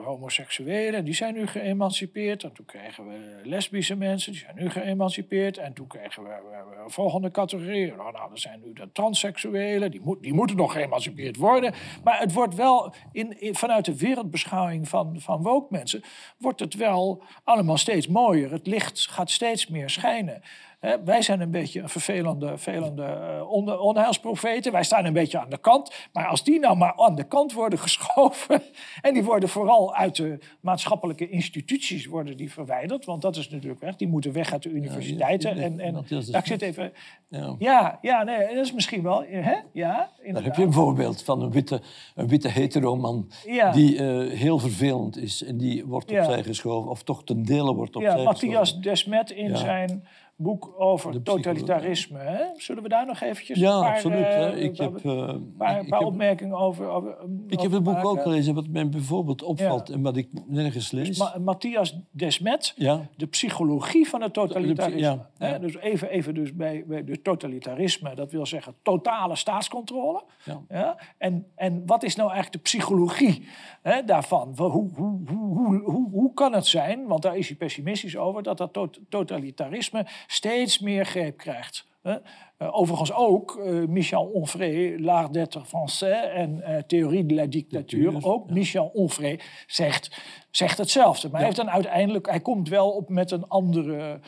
[SPEAKER 1] homoseksuelen, die zijn nu geëmancipeerd. En toen kregen we lesbische mensen, die zijn nu geëmancipeerd. En toen kregen we, we, volgende categorie. Nou, nou, dat zijn nu de transseksuelen, die, moet, die moeten nog geëmancipeerd worden. Maar het wordt wel, in, in, vanuit de wereldbeschouwing van, van woke mensen, wordt het wel allemaal steeds mooier. Het licht gaat steeds meer schijnen wij zijn een beetje een vervelende, vervelende uh, onheilsprofeten. Wij staan een beetje aan de kant. Maar als die nou maar aan de kant worden geschoven... en die worden vooral uit de maatschappelijke instituties worden die verwijderd... want dat is natuurlijk weg. Die moeten weg uit de universiteiten. en, en ik zit even... Ja, ja, ja nee, dat is misschien wel... Hè? Ja,
[SPEAKER 2] Daar heb je een voorbeeld van een witte, een witte hetero-man... die uh, heel vervelend is en die wordt opzij geschoven... of toch ten dele wordt opzij
[SPEAKER 1] ja, Matthias Desmet in zijn boek over totalitarisme. Hè? Zullen we daar nog eventjes
[SPEAKER 2] ja,
[SPEAKER 1] een paar,
[SPEAKER 2] absoluut,
[SPEAKER 1] uh,
[SPEAKER 2] ik heb, uh,
[SPEAKER 1] paar, paar opmerkingen over, over,
[SPEAKER 2] Ik heb het boek ook gelezen. Wat mij bijvoorbeeld opvalt en wat ik nergens lees.
[SPEAKER 1] Dus Matthias Desmet, ja. de psychologie van het totalitarisme. Hè? Dus even, even dus bij, bij de totalitarisme, dat wil zeggen totale staatscontrole. Ja. En, en wat is nou eigenlijk de psychologie hè, daarvan? Hoe, hoe, hoe, hoe, hoe, kan het zijn, want daar is hij pessimistisch over, dat dat totalitarisme steeds meer greep krijgt. Uh, overigens ook uh, Michel Onfray, L'art d'être français en uh, Theorie de la dictature. Ook. Michel Onfray zegt, zegt hetzelfde. Maar hij, heeft dan uiteindelijk, hij komt wel op met een andere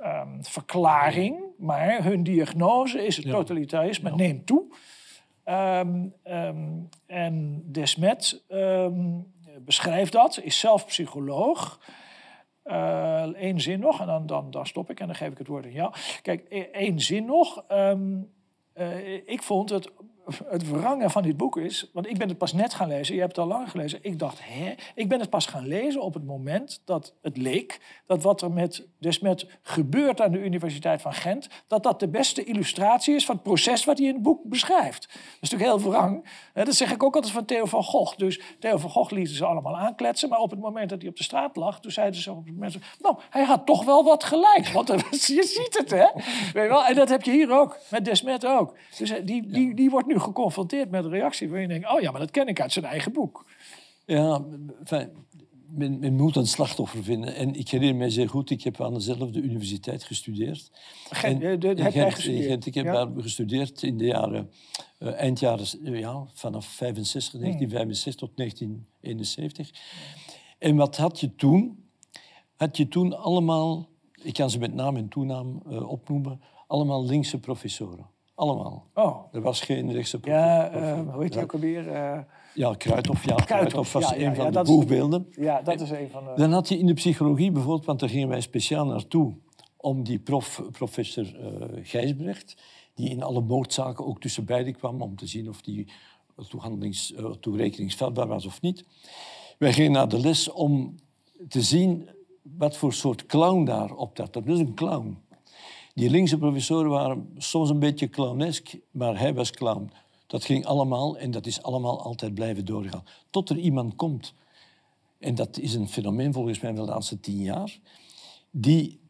[SPEAKER 1] um, verklaring. Maar hun diagnose is het totalitarisme neemt toe. Um, um, en Desmet beschrijft dat, is zelf psycholoog. Eén uh, zin nog en dan, dan, dan stop ik en dan geef ik het woord aan jou. Kijk, één zin nog. Um, uh, ik vond het het wrange van dit boek is, want ik ben het pas net gaan lezen, je hebt het al lang gelezen. Ik dacht, hè? Ik ben het pas gaan lezen op het moment dat het leek dat wat er met, dus met gebeurt aan de Universiteit van Gent, dat dat de beste illustratie is van het proces wat hij in het boek beschrijft. Dat is natuurlijk heel wrang. Dat zeg ik ook altijd van Theo van Gogh. Dus Theo van Gogh lieten ze allemaal aankletsen, maar op het moment dat hij op de straat lag, toen zeiden ze op het moment, nou, hij had toch wel wat gelijk. Want je ziet het, hè? Weet je wel? En dat heb je hier ook, met Desmet ook. Dus die, die, die wordt nu geconfronteerd met een reactie waarin je denkt: oh ja, maar dat ken ik uit zijn eigen boek.
[SPEAKER 2] Ja, fijn. Men, men, moet een slachtoffer vinden. En ik herinner mij zeer goed, ik heb aan dezelfde universiteit gestudeerd.
[SPEAKER 1] Gent, en, de, heb jij gestudeerd?
[SPEAKER 2] Gent, ik heb daar gestudeerd in de jaren, uh, eindjaren, ja, vanaf 65, 1965 hmm. tot 1971. En wat had je toen? Had je toen allemaal, ik kan ze met naam en toenaam uh, opnoemen, allemaal linkse professoren. Allemaal.
[SPEAKER 1] Oh.
[SPEAKER 2] Er was geen rechtse
[SPEAKER 1] Ja, uh, hoe heet je ook alweer? Uh...
[SPEAKER 2] Ja, Kruithof. Ja, Kruithof was ja, ja, een van de boegbeelden.
[SPEAKER 1] Ja, dat is een van de...
[SPEAKER 2] Dan had je in de psychologie bijvoorbeeld, want daar gingen wij speciaal naartoe, om die prof, professor uh, Gijsbrecht, die in alle moordzaken ook tussen beiden kwam, om te zien of die toehandelings, toerekeningsvatbaar was of niet. Wij gingen naar de les om te zien wat voor soort clown daar op dat. Dat is een clown. Die linkse professoren waren soms een beetje clownesk, maar hij was clown. Dat ging allemaal en dat is allemaal altijd blijven doorgaan. Tot er iemand komt, en dat is een fenomeen volgens mij van de laatste tien jaar, die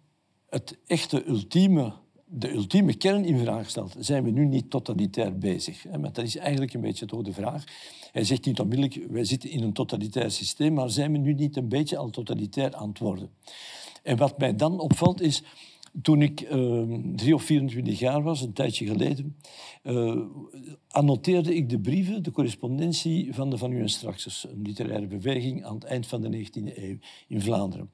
[SPEAKER 2] het echte ultieme, de ultieme kern in vraag stelt. Zijn we nu niet totalitair bezig? Dat is eigenlijk een beetje toch de vraag. Hij zegt niet onmiddellijk, wij zitten in een totalitair systeem, maar zijn we nu niet een beetje al totalitair aan het worden? En wat mij dan opvalt is toen ik uh, drie of 24 jaar was, een tijdje geleden, uh, annoteerde ik de brieven, de correspondentie van de Van U en een literaire beweging aan het eind van de 19e eeuw in Vlaanderen.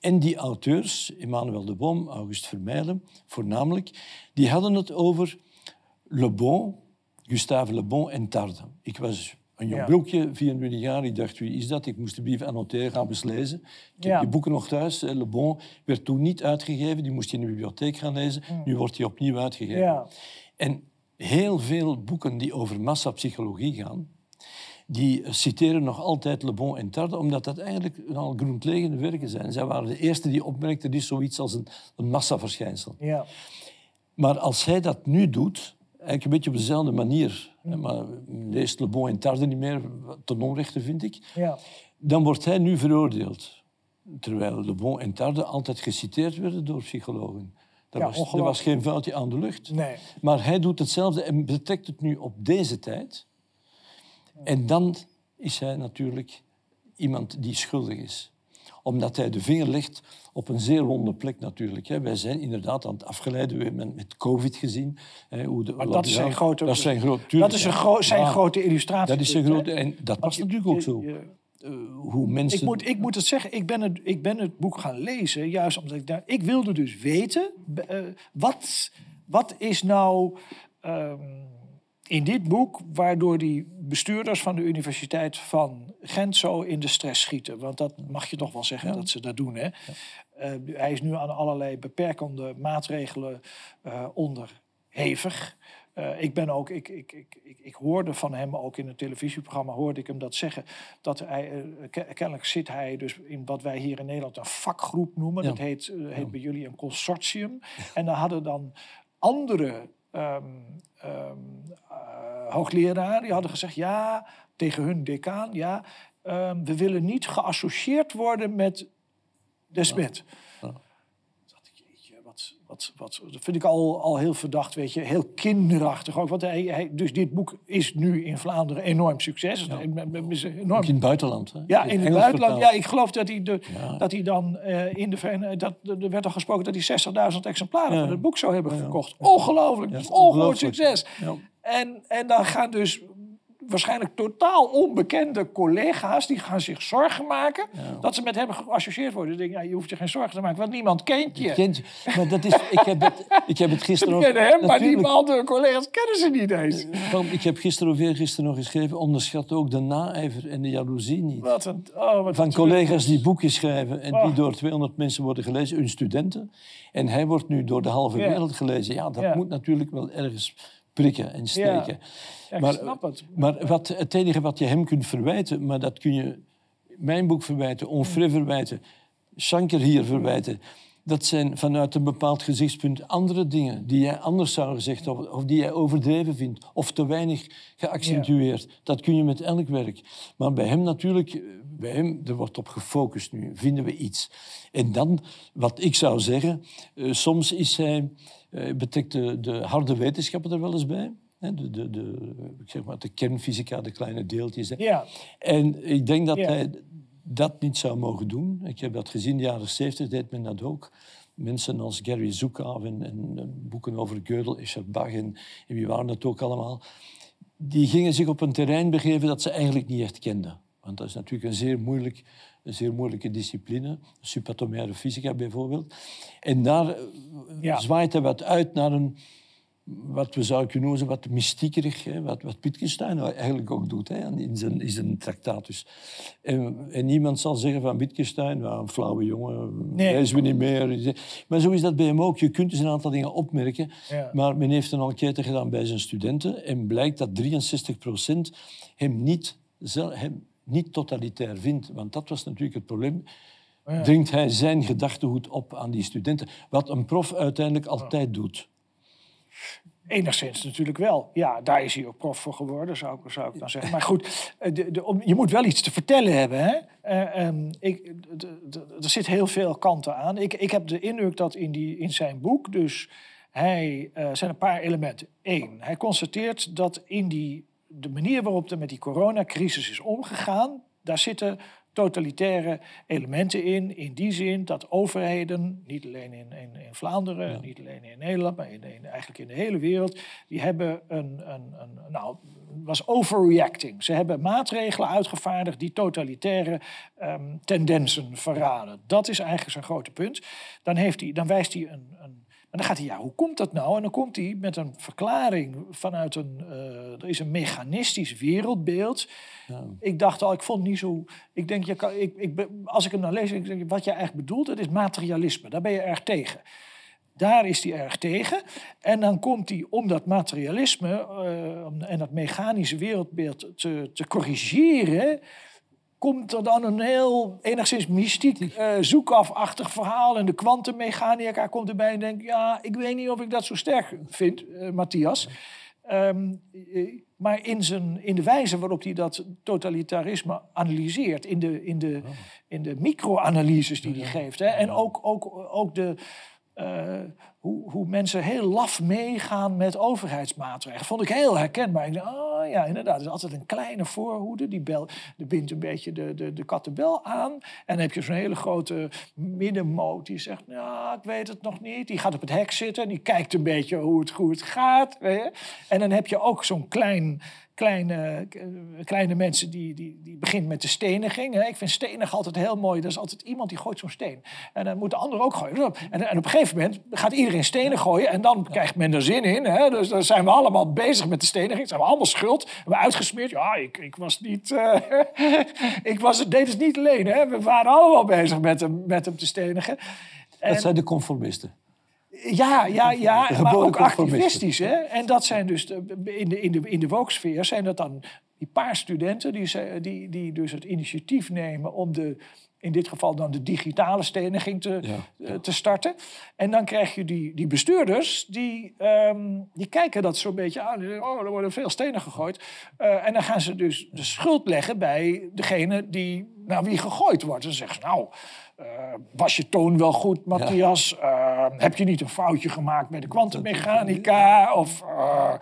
[SPEAKER 2] En die auteurs, Emmanuel de Boom, August Vermeijlen, voornamelijk, die hadden het over Le Bon, Gustave Le Bon en Tarde. Ik was een jong ja. broekje, 24 jaar. Ik dacht, wie is dat? Ik moest de brief annoteren, gaan eens lezen. Ik heb die boeken nog thuis. Le Bon werd toen niet uitgegeven. Die moest je in de bibliotheek gaan lezen. Mm. Nu wordt die opnieuw uitgegeven. Ja. En heel veel boeken die over massapsychologie gaan, die citeren nog altijd Le Bon en Tarde, omdat dat eigenlijk al grondleggende werken zijn. Zij waren de eerste die opmerkten, er is zoiets als een, een massaverschijnsel. Ja. Maar als hij dat nu doet, eigenlijk een beetje op dezelfde manier, mm. maar leest Le Bon en Tarde niet meer, ten onrechte vind ik, ja. dan wordt hij nu veroordeeld. Terwijl Le Bon en Tarde altijd geciteerd werden door psychologen. Er, was, er was geen vuiltje aan de lucht. Nee. Maar hij doet hetzelfde en betrekt het nu op deze tijd. En dan is hij natuurlijk iemand die schuldig is omdat hij de vinger legt op een zeer wonde plek natuurlijk. Wij zijn inderdaad aan het afgeleiden. We hebben met COVID gezien.
[SPEAKER 1] Hoe de, maar dat is zijn grote... Dat, zijn grote, dat is een gro zijn grote illustratie.
[SPEAKER 2] Dat is zijn grote... En dat was natuurlijk ook zo. Uh, hoe mensen...
[SPEAKER 1] ik, moet, ik moet het zeggen, ik ben het, ik ben het boek gaan lezen, juist omdat ik daar... Ik wilde dus weten, uh, wat, wat is nou... Um, in dit boek, waardoor die bestuurders van de Universiteit van Gent zo in de stress schieten. Want dat mag je toch wel zeggen dat ze dat doen. Hè? Uh, hij is nu aan allerlei beperkende maatregelen uh, onderhevig. Uh, ik ben ook, ik, ik, ik, ik, hoorde van hem ook in een televisieprogramma, hoorde ik hem dat zeggen. Dat hij, kennelijk zit hij dus in wat wij hier in Nederland een vakgroep noemen. Dat heet, heet bij jullie een consortium. En daar hadden dan andere um, um, hoogleraar, die hadden gezegd ja, tegen hun decaan, ja, um, we willen niet geassocieerd worden met de Smit. Ja wat, wat, dat vind ik al, al heel verdacht, weet je. Heel kinderachtig ook. Want hij, hij, dus dit boek is nu in Vlaanderen enorm succes. Ja.
[SPEAKER 2] Enorm... In het buitenland. Hè?
[SPEAKER 1] Ja, in, het buitenland. Ja, ik geloof dat hij, de, dat hij dan uh, in de... Dat, er werd al gesproken dat hij 60.000 exemplaren van het boek zou hebben verkocht. Ongelooflijk. Ongelooflijk succes. En, en dan gaan dus waarschijnlijk totaal onbekende collega's... die gaan zich zorgen maken dat ze met hem geassocieerd worden. Denk, ja, je hoeft je geen zorgen te maken, want niemand kent je.
[SPEAKER 2] Kent je. Maar dat is, ik, heb het, ik heb het gisteren
[SPEAKER 1] nog... kennen hem, maar die andere collega's kennen ze niet eens.
[SPEAKER 2] ik heb gisteren of eergisteren nog geschreven... onderschat ook de naijver en de jaloezie niet. Wat een, oh, wat Van collega's die boeken schrijven... en die oh. door 200 mensen worden gelezen, hun studenten. En hij wordt nu door de halve wereld gelezen. Ja, dat moet natuurlijk wel ergens prikken en steken.
[SPEAKER 1] Ja, maar, snap het.
[SPEAKER 2] Maar wat, het enige wat je hem kunt verwijten, maar dat kun je mijn boek verwijten, Onfray verwijten, Shanker hier verwijten, dat zijn vanuit een bepaald gezichtspunt andere dingen die jij anders zou gezegd of, of die jij overdreven vindt of te weinig geaccentueerd. Dat kun je met elk werk. Maar bij hem natuurlijk, bij hem, er wordt op gefocust nu, vinden we iets. En dan, wat ik zou zeggen, uh, soms is hij betrekt de, de, harde wetenschappen er wel eens bij. De, de, de, zeg maar, de kernfysica, de kleine deeltjes. Ja. En ik denk dat hij dat niet zou mogen doen. Ik heb dat gezien in de jaren 70, deed men dat ook. Mensen als Gary Zukav en, en boeken over Gödel, Richard Bach en, en wie waren dat ook allemaal. Die gingen zich op een terrein begeven dat ze eigenlijk niet echt kenden. Want dat is natuurlijk een zeer, moeilijk, een zeer moeilijke discipline. Subatomaire fysica bijvoorbeeld. En daar eh, ja. zwaait hij wat uit naar een wat we zouden kunnen noemen, wat mystiekerig, hè, wat, wat Wittgenstein eigenlijk ook doet hè, in, zijn, in zijn tractatus. En, en niemand zal zeggen van Wittgenstein, nou, een flauwe jongen, nee. is we niet meer. Maar zo is dat bij hem ook. Je kunt dus een aantal dingen opmerken, maar men heeft een enquête gedaan bij zijn studenten en blijkt dat 63 procent hem niet, hem niet totalitair vindt. Want dat was natuurlijk het probleem. Dringt hij zijn gedachtegoed op aan die studenten, wat een prof uiteindelijk altijd doet.
[SPEAKER 1] Enigszins natuurlijk wel. Ja, daar is hij ook prof voor geworden, zou ik, zou ik dan zeggen. Maar goed, eh, de, de, je moet wel iets te vertellen hebben. Hè? Uh, um, ik, er zit heel veel kanten aan. Ik, ik heb de indruk dat in, die, in zijn boek dus... Hij, uh, zijn een paar elementen. Eén, hij constateert dat in die, de manier waarop er met die coronacrisis is omgegaan... daar zitten totalitaire elementen in. In die zin dat overheden, niet alleen in, in, in Vlaanderen, niet alleen in Nederland, maar in, in, eigenlijk in de hele wereld, die hebben een, een, een, nou, was overreacting. Ze hebben maatregelen uitgevaardigd die totalitaire um, tendensen verraden. Dat is eigenlijk zijn grote punt. Dan, heeft hij, dan wijst hij een, een en dan gaat hij, ja, hoe komt dat nou? En dan komt hij met een verklaring vanuit een, uh, er is een mechanistisch wereldbeeld. Ja. Ik dacht al, ik vond niet zo, ik denk, je kan, ik, ik, als ik hem dan lees, ik denk, wat je eigenlijk bedoelt, dat is materialisme. Daar ben je erg tegen. Daar is hij erg tegen. En dan komt hij om dat materialisme uh, en dat mechanische wereldbeeld te, te corrigeren komt er dan een heel enigszins mystiek, uh, zoekafachtig verhaal. En de kwantummechanica komt erbij en denkt... ja, ik weet niet of ik dat zo sterk vind, uh, Matthias. Um, maar in, zijn, in de wijze waarop hij dat totalitarisme analyseert... in de, in de, in de micro-analyses die hij geeft... Hè, en ook, ook, ook de uh, hoe, hoe, mensen heel laf meegaan met overheidsmaatregelen. Vond ik heel herkenbaar. Ik dacht, oh ja, inderdaad, er is altijd een kleine voorhoede. Die, bel, die bindt een beetje de, de, de kattenbel aan. En dan heb je zo'n hele grote middenmoot die zegt, nou, ik weet het nog niet. Die gaat op het hek zitten en die kijkt een beetje hoe het, het gaat. En dan heb je ook zo'n klein kleine, eh, kleine mensen die, die, die begint met de steniging. Ik vind stenig altijd heel mooi. Er is altijd iemand die gooit zo'n steen. En dan moet de ander ook gooien. En, en op een gegeven moment gaat iedereen stenen gooien. En dan krijgt men er zin in. Hè? Dus dan zijn we allemaal bezig met de steniging. Zijn we allemaal schuld. We uitgesmeerd. Ja, ik, ik was niet... Uh, ik was, het deed het niet alleen. Hè? We waren allemaal bezig met hem, met hem te stenigen.
[SPEAKER 2] Dat zijn de conformisten.
[SPEAKER 1] Ja, ja, ja maar ook activistisch. Hè? En dat zijn dus, in de, in de, in de woksfeer zijn dat dan die paar studenten die, die, die dus het initiatief nemen om de, in dit geval dan de digitale steniging te, eh, te starten. En dan krijg je die, die bestuurders, die, ehm, die kijken dat zo'n beetje aan. Oh, er worden veel stenen gegooid. Uh, en dan gaan ze dus de schuld leggen bij degene die, naar wie gegooid wordt. Dan zeggen ze, nou, was je toon wel goed, Matthias? Uh, heb je niet een foutje gemaakt met de kwantummechanica? Of, uh,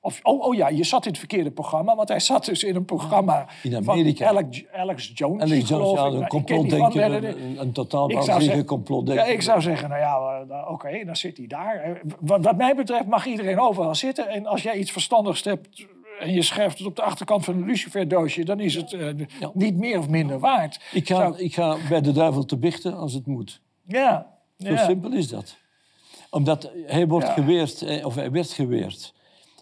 [SPEAKER 1] of oh, oh, ja, je zat in het verkeerde programma. Want hij zat dus in een programma
[SPEAKER 2] in Amerika.
[SPEAKER 1] van Alex, Alex Jones.
[SPEAKER 2] Alex Jones, ja, een complotdenker. Een, een totaal waanzinnige complotdenker.
[SPEAKER 1] Ja, ik zou zeggen, nou ja, oké, okay, dan zit hij daar. Wat, wat mij betreft mag iedereen overal zitten. En als jij iets verstandigs hebt en je schrijft het op de achterkant van een luciferdoosje, dan is het uh, niet meer of minder waard.
[SPEAKER 2] Ik ga, ik ga bij de duivel te bichten als het moet.
[SPEAKER 1] Ja.
[SPEAKER 2] Zo ja. simpel is dat. Omdat hij wordt ja. geweerd, eh, of hij werd geweerd.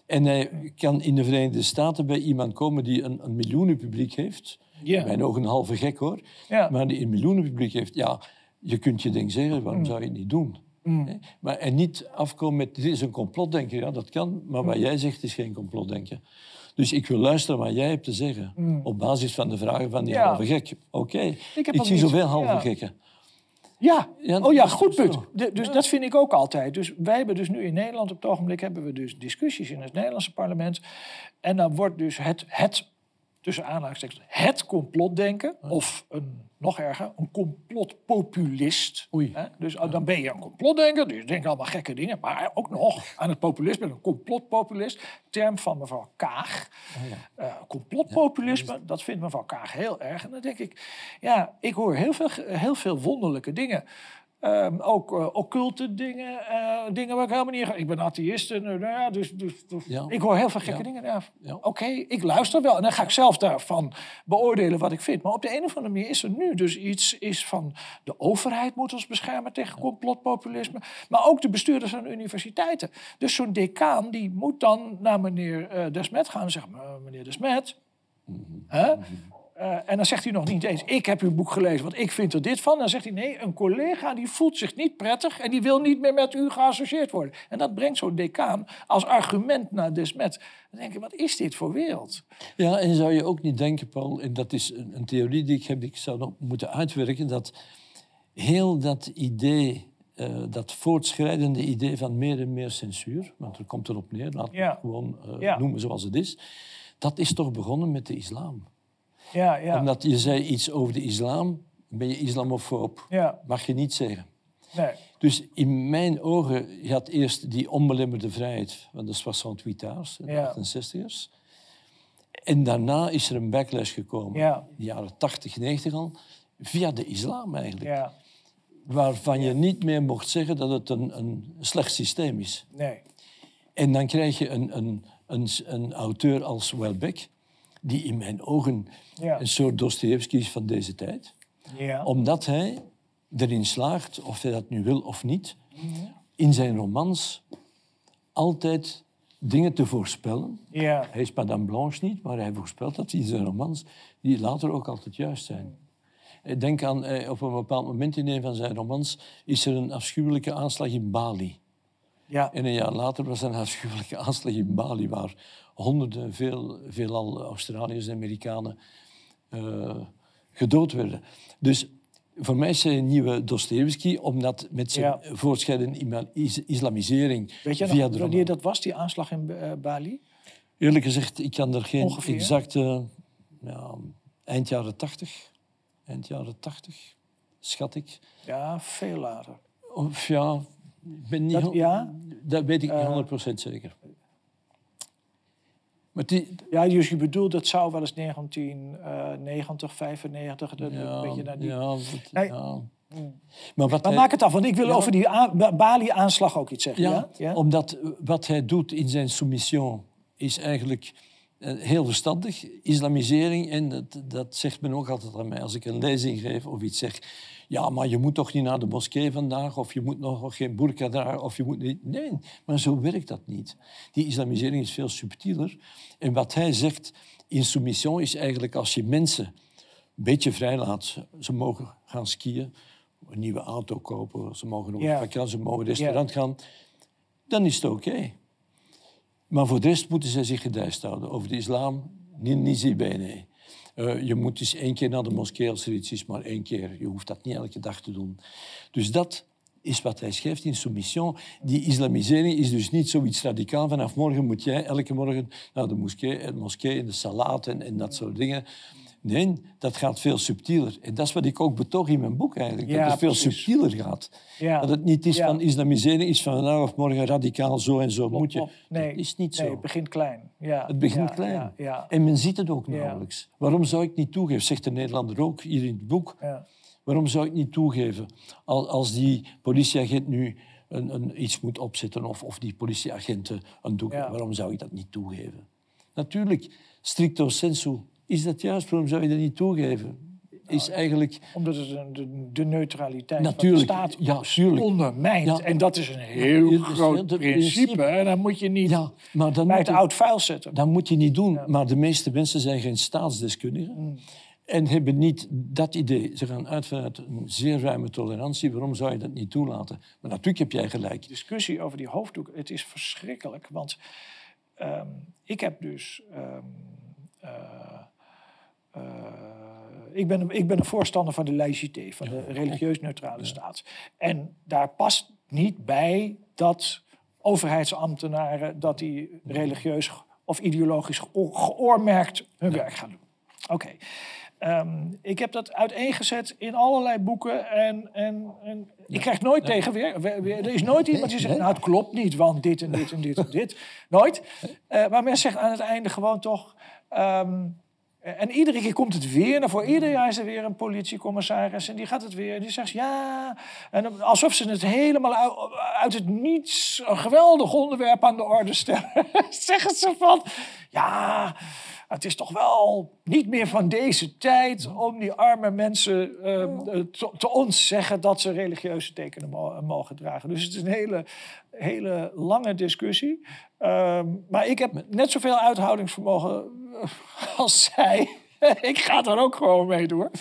[SPEAKER 2] En hij kan in de Verenigde Staten bij iemand komen die een, een miljoenenpubliek heeft. Ja. Bij nog een halve gek hoor. Ja. Maar die een miljoenenpubliek heeft. Ja, je kunt je ding zeggen, waarom zou je het niet doen? Mm. Maar, en niet afkomen met, dit is een complotdenker, ja, dat kan. Maar wat mm. jij zegt is geen complotdenker. Dus ik wil luisteren wat jij hebt te zeggen. Mm. Op basis van de vragen van die ja. halve gek. Oké, okay. ik, ik zie zoveel halve ja. gekken.
[SPEAKER 1] Ja. ja, oh ja, goed punt. De, dus dat vind ik ook altijd. Dus wij hebben dus nu in Nederland op het ogenblik hebben we dus discussies in het Nederlandse parlement. En dan wordt dus het, het tussen aanhalingstekens, het complotdenken. Of een, nog erger, een complotpopulist.
[SPEAKER 2] Oei.
[SPEAKER 1] Dus oh, dan ben je een complotdenker, dus je denkt allemaal gekke dingen. Maar ook nog aan het populisme, een complotpopulist. Term van mevrouw Kaag. Oh, ja. uh, complotpopulisme, dat vindt mevrouw Kaag heel erg. En dan denk ik, ja, ik hoor heel veel, heel veel wonderlijke dingen. Um, ook uh, occulte dingen, uh, dingen waar ik helemaal niet... Ik ben atheïst, en, uh, nou ja, dus, dus, dus ja. ik hoor heel veel gekke ja. dingen. Ja, Oké, okay, ik luister wel. En dan ga ik zelf daarvan beoordelen wat ik vind. Maar op de een of andere manier is er nu dus iets is van... de overheid moet ons beschermen tegen complotpopulisme. Maar ook de bestuurders van de universiteiten. Dus zo'n decaan die moet dan naar meneer Desmet gaan en zeggen... meneer Desmet, mm -hmm. hè? Mm -hmm. Uh, en dan zegt hij nog niet eens, ik heb uw boek gelezen, want ik vind er dit van. Dan zegt hij, nee, een collega die voelt zich niet prettig en die wil niet meer met u geassocieerd worden. En dat brengt zo'n decaan als argument naar Desmet. Dan denk je, wat is dit voor wereld?
[SPEAKER 2] Ja, en zou je ook niet denken, Paul, en dat is een, een theorie die ik heb, die ik zou nog moeten uitwerken, dat heel dat idee uh, dat voortschrijdende idee van meer en meer censuur, want er komt erop neer, laat ja. het gewoon uh, ja. noemen zoals het is, dat is toch begonnen met de islam.
[SPEAKER 1] Ja, ja.
[SPEAKER 2] Omdat je zei iets over de islam, ben je islamofoob.
[SPEAKER 1] Ja.
[SPEAKER 2] Mag je niet zeggen.
[SPEAKER 1] Nee.
[SPEAKER 2] Dus in mijn ogen had eerst die onbelemmerde vrijheid van de 68 de ja. 68ers. En daarna is er een backlash gekomen,
[SPEAKER 1] ja.
[SPEAKER 2] in de jaren 80, 90 al, via de islam eigenlijk.
[SPEAKER 1] Ja.
[SPEAKER 2] Waarvan je niet meer mocht zeggen dat het een, een slecht systeem is.
[SPEAKER 1] Nee.
[SPEAKER 2] En dan krijg je een, een, een, een auteur als Welbeck, die in mijn ogen ja. een soort Dostoevsky is van deze tijd.
[SPEAKER 1] Ja.
[SPEAKER 2] Omdat hij erin slaagt, of hij dat nu wil of niet, in zijn romans altijd dingen te voorspellen.
[SPEAKER 1] Ja.
[SPEAKER 2] Hij is Madame Blanche niet, maar hij voorspelt dat in zijn romans, die later ook altijd juist zijn. Denk aan, op een bepaald moment in een van zijn romans is er een afschuwelijke aanslag in Bali. Ja. En een jaar later was er een afschuwelijke aanslag in Bali, waar honderden, veel, veelal Australiërs en Amerikanen uh, gedood werden. Dus voor mij is hij een nieuwe Dostoevsky, omdat met zijn ja. voortschrijdende islamisering...
[SPEAKER 1] Weet je nog wanneer dat was, die aanslag in uh, Bali?
[SPEAKER 2] Eerlijk gezegd, ik kan er geen Ongeveer? exacte... Ja, eind jaren tachtig. Eind jaren tachtig, schat ik.
[SPEAKER 1] Ja, veel later.
[SPEAKER 2] Of ja, ben niet, dat, ja? dat weet ik niet 100% uh, zeker.
[SPEAKER 1] Maar die, ja, dus je bedoelt, dat zou wel eens 1990, 95, ja, een beetje naar die... Ja, nee. ja. Maar, wat maar maak het af, want ik wil over die Bali-aanslag ook iets zeggen. Ja,
[SPEAKER 2] ja, omdat wat hij doet in zijn soumission is eigenlijk eh, heel verstandig. Islamisering, en dat, dat zegt men ook altijd aan mij als ik een lezing geef of iets zeg ja, maar je moet toch niet naar de moskee vandaag, of je moet nog geen burka dragen, of je moet niet... Nee, maar zo werkt dat niet. Die islamisering is veel subtieler. En wat hij zegt in soumission is eigenlijk als je mensen een beetje vrijlaat, ze mogen gaan skiën, een nieuwe auto kopen, ze mogen op ja. vakantie, ze mogen restaurant gaan, dan is het oké. Maar voor de rest moeten zij zich gedijst houden. Over de islam, niet, niet nee. Uh, je moet dus één keer naar de moskee als er iets is, maar één keer. Je hoeft dat niet elke dag te doen. Dus dat is wat hij schrijft in Soumission. Die islamisering is dus niet zoiets radicaal. Vanaf morgen moet jij elke morgen naar de moskee, de moskee en de salat en, en dat soort dingen. Nee, dat gaat veel subtieler. En dat is wat ik ook betoog in mijn boek eigenlijk. dat het veel subtieler gaat. Ja. Dat het niet is van islamisering, is van vandaag of morgen radicaal zo en zo moet je. Nee, dat is niet zo.
[SPEAKER 1] Nee, het begint klein. Ja.
[SPEAKER 2] Het begint klein. En men ziet het ook nauwelijks. Waarom zou ik niet toegeven, zegt de Nederlander ook hier in het boek. Waarom zou ik niet toegeven als die politieagent nu een, een, iets moet opzetten of, of die politieagenten een doek, waarom zou ik dat niet toegeven? Natuurlijk, stricto sensu is dat juist? Waarom zou je dat niet toegeven? Is eigenlijk...
[SPEAKER 1] Omdat het de, de neutraliteit Natuurlijk, van de staat ja, ondermijnt. Ja. En dat is een heel groot principe. En dan moet je niet ja, maar dan bij het oud vuil zetten.
[SPEAKER 2] Dat moet je niet doen. Maar de meeste mensen zijn geen staatsdeskundigen. Mm. En hebben niet dat idee. Ze gaan uit vanuit een zeer ruime tolerantie. Waarom zou je dat niet toelaten? Maar natuurlijk heb jij gelijk. De
[SPEAKER 1] discussie over die hoofddoek, het is verschrikkelijk. Want um, ik heb dus... Um, uh, uh, ik, ben, ik ben een voorstander van de laïcité, van de religieus neutrale staat. En daar past niet bij dat overheidsambtenaren dat die religieus of ideologisch geoormerkt hun werk gaan doen. Oké. Um, ik heb dat uiteengezet in allerlei boeken en, en, en ik krijg nooit tegenweer. Er is nooit iemand die zegt, nou het klopt niet, want dit en dit en dit en dit. Nooit. Uh, maar men zegt aan het einde gewoon toch... Um, en iedere keer komt het weer naar voor. Ieder jaar is er weer een politiecommissaris en die gaat het weer. En die zegt ja. En alsof ze het helemaal uit het niets een geweldig onderwerp aan de orde stellen. zeggen ze van ja. Het is toch wel niet meer van deze tijd om die arme mensen uh, te, te ontzeggen dat ze religieuze tekenen mogen dragen. Dus het is een hele, hele lange discussie. Uh, maar ik heb net zoveel uithoudingsvermogen als zij. ik ga er ook gewoon mee door.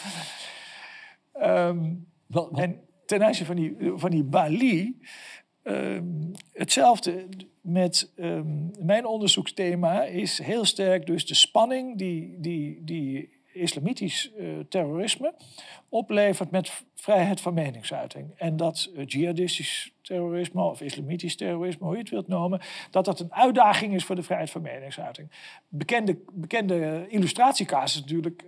[SPEAKER 1] Um, En ten aanzien van die, van die Bali. Um, hetzelfde met um, mijn onderzoeksthema is heel sterk dus de spanning die, die, die islamitisch uh, terrorisme oplevert met vrijheid van meningsuiting. En dat uh, jihadistisch terrorisme of islamitisch terrorisme, hoe je het wilt noemen, dat dat een uitdaging is voor de vrijheid van meningsuiting. Bekende, bekende illustratiekasus natuurlijk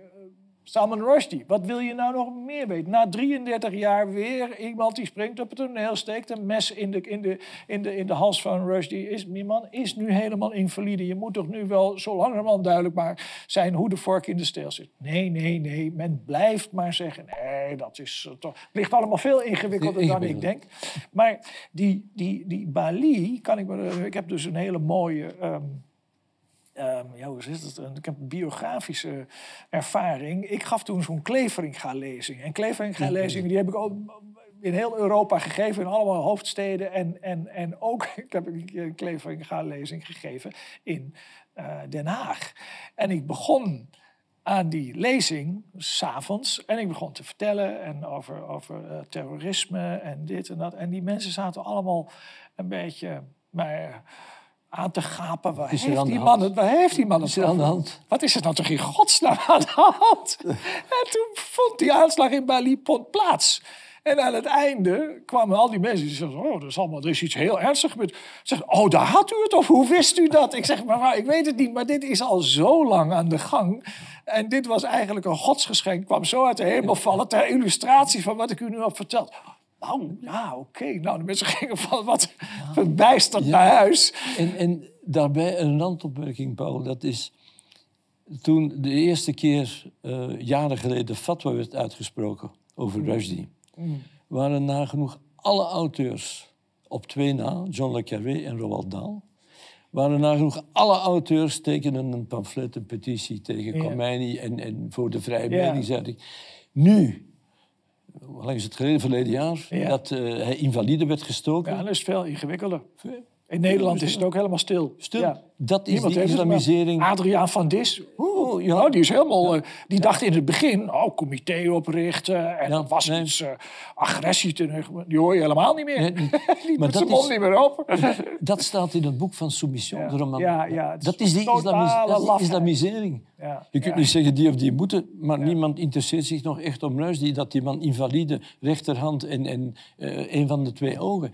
[SPEAKER 1] Salman Rushdie, wat wil je nou nog meer weten? Na 33 jaar weer iemand die springt op het toneel, steekt een mes in de, in de, in de, in de hals van Rushdie. Is, die man is nu helemaal invalide. Je moet toch nu wel zo langzamerhand duidelijk maar zijn hoe de vork in de steel zit. Nee, nee, nee. Men blijft maar zeggen, nee, dat is toch... Het ligt allemaal veel ingewikkelder dan ik denk. Maar die, die, die Bali, kan ik me... Ik heb dus een hele mooie... Ehm, Um, ja, hoe? Ik heb een biografische ervaring. Ik gaf toen zo'n Kleveringa-lezing. En Kleveringa-lezingen die heb ik ook in heel Europa gegeven, in allemaal hoofdsteden. En, en, en ook, ik heb een Kleveringa-lezing gegeven in uh, Den Haag. En ik begon aan die lezing, s'avonds. En ik begon te vertellen en over, over uh, terrorisme en dit en dat. En die mensen zaten allemaal een beetje maar, aan te gapen. Waar heeft, die man het, waar heeft die man het
[SPEAKER 2] aan de hand?
[SPEAKER 1] Wat is er nou toch in godsnaam aan de hand? en toen vond die aanslag in Bali plaats. En aan het einde kwamen al die mensen die zeiden: Oh, er is, allemaal, er is iets heel ernstigs gebeurd. Zeg, oh, daar had u het of hoe wist u dat? Ik zeg: Maar ik weet het niet, maar dit is al zo lang aan de gang. En dit was eigenlijk een godsgeschenk, kwam zo uit de hemel vallen ter illustratie van wat ik u nu heb verteld. Nou, ja, oké. Nou, de mensen gingen van wat verbijsterd naar huis.
[SPEAKER 2] En, en daarbij een randopmerking, Paul. Dat is toen de eerste keer, uh, jaren geleden, de fatwa werd uitgesproken over Rushdie. Mm. waren nagenoeg alle auteurs op twee na, John le Carré en Roald Dahl, waren nagenoeg alle auteurs tekenen een pamflet, een petitie tegen Khomeini en, en voor de vrije meningsuiting. Nu, hoe lang is het geleden, verleden jaar, dat uh, hij invalide werd gestoken.
[SPEAKER 1] Ja, dat is veel ingewikkelder. In Nederland is het ook helemaal stil.
[SPEAKER 2] Stil? Ja. Dat is de islamisering.
[SPEAKER 1] Adriaan van Dis, ja. Nou, die is helemaal... Uh, die dacht in het begin, oh, comité oprichten. En dat was nee. iets uh, agressie. Te, die hoor je helemaal niet meer. Nee, die maar dat is, niet meer open.
[SPEAKER 2] dat staat in het boek van Soumission, de roman. Ja, ja, dat is de islamis, dat is islamisering. Ja. Je kunt niet zeggen die of die moeten, maar niemand interesseert zich nog echt om ruis. Die, dat die man invalide, rechterhand en, en uh, een van de twee ogen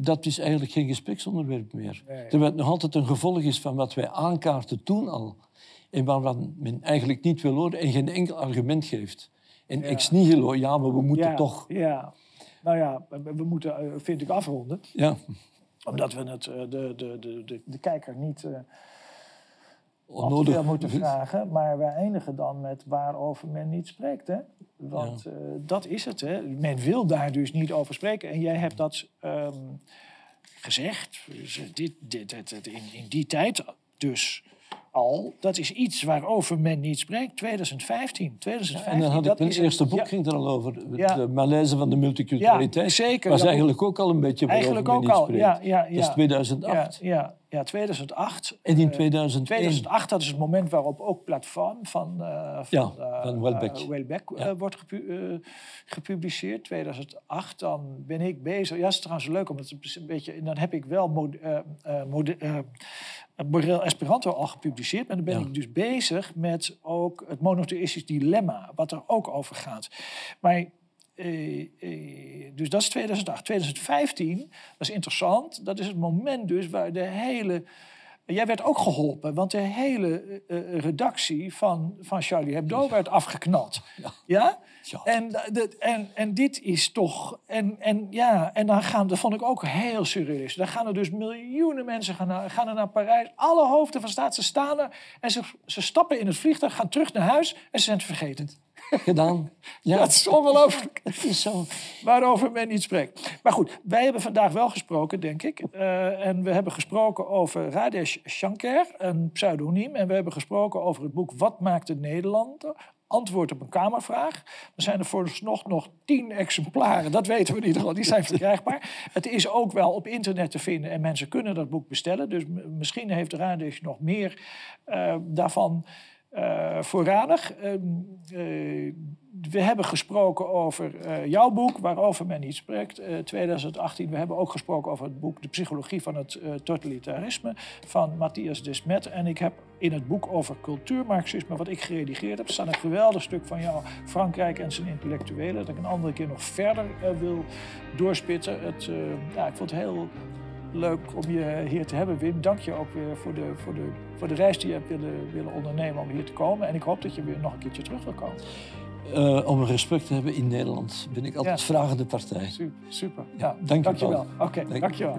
[SPEAKER 2] dat is eigenlijk geen gespreksonderwerp meer. Terwijl het nog altijd een gevolg is van wat wij aankaarten toen al. En waarvan men eigenlijk niet wil horen en geen enkel argument geeft. En ja. ex nihilo, ja, maar we moeten toch...
[SPEAKER 1] Ja, nou ja, we moeten, eh, vind ik, afronden. Ja. Omdat we het, eh, de, de, de, de, de kijker niet... Uh, onnodig moeten vragen, maar wij eindigen dan met waarover men niet spreekt. Hè? Want eh, dat is het. Hè. Men wil daar dus niet over spreken. En jij hebt dat um, gezegd. Dus, dit, dit, dit, in, in die tijd dus al. Dat is iets waarover men niet spreekt. 2015. 2015
[SPEAKER 2] en dan had ik mijn eerste boek ging er al over. De malaise van de multiculturaliteit.
[SPEAKER 1] Ja, zeker.
[SPEAKER 2] Was eigenlijk ook al een beetje
[SPEAKER 1] Eigenlijk ook al, ja, ja, ja.
[SPEAKER 2] Dat is 2008.
[SPEAKER 1] Ja, ja, 2008.
[SPEAKER 2] En in 2001?
[SPEAKER 1] 2008, dat is het moment waarop ook Platform van, uh, van,
[SPEAKER 2] ja, van uh, Welbeck,
[SPEAKER 1] uh, wordt gepu gepubliceerd. 2008, dan ben ik bezig. Ja, het is trouwens leuk, omdat het een beetje... Dan heb ik wel Borrell Esperanto al gepubliceerd. Maar dan ben ik dus bezig met ook het monotheïstisch dilemma, wat er ook over gaat. Maar eh, eh, dus dat is 2008. 2015, dat is interessant. Dat is het moment dus waar de hele... Jij werd ook geholpen, want de hele uh, redactie van, van Charlie Hebdo werd afgeknald. Ja? ja? En, de, en, en dit is toch. En, en, ja, en dan gaan, dat vond ik ook heel surrealistisch. Dan gaan er dus miljoenen mensen gaan, naar, gaan er naar Parijs. Alle hoofden van staat, ze staan er en ze, ze stappen in het vliegtuig, gaan terug naar huis en ze zijn het vergeten.
[SPEAKER 2] Gedaan.
[SPEAKER 1] Ja, dat is ongelooflijk. Het is zo. Waarover men niet spreekt. Maar goed, wij hebben vandaag wel gesproken, denk ik. Uh, en we hebben gesproken over Radesh Shankar, een pseudoniem. En we hebben gesproken over het boek Wat maakt het Nederland? antwoord op een Kamervraag. Er zijn er vooralsnog nog tien exemplaren, dat weten we in ieder geval, die zijn verkrijgbaar. Het is ook wel op internet te vinden en mensen kunnen dat boek bestellen. Dus misschien heeft de Radesh nog meer uh, daarvan uh, voorradig. Uh, we hebben gesproken over uh, jouw boek, waarover men niet spreekt, 2018. We hebben ook gesproken over het boek De Psychologie van het Totalitarisme van Matthias Desmet. En ik heb in het boek over cultuurmarxisme, wat ik geredigeerd heb, staat een geweldig stuk van jou, Frankrijk en zijn intellectuelen, dat ik een andere keer nog verder wil doorspitten. Het, ik vond het heel leuk om je hier te hebben, Wim. Dank je ook weer voor de, voor de, voor de reis die je hebt willen, willen ondernemen om hier te komen. En ik hoop dat je weer nog een keertje terug wil komen.
[SPEAKER 2] Uh, om respect te hebben in Nederland ben ik altijd ja. vragende partij.
[SPEAKER 1] Super. super. Ja, dank,
[SPEAKER 2] dank
[SPEAKER 1] je wel. Oké, okay, dank je wel.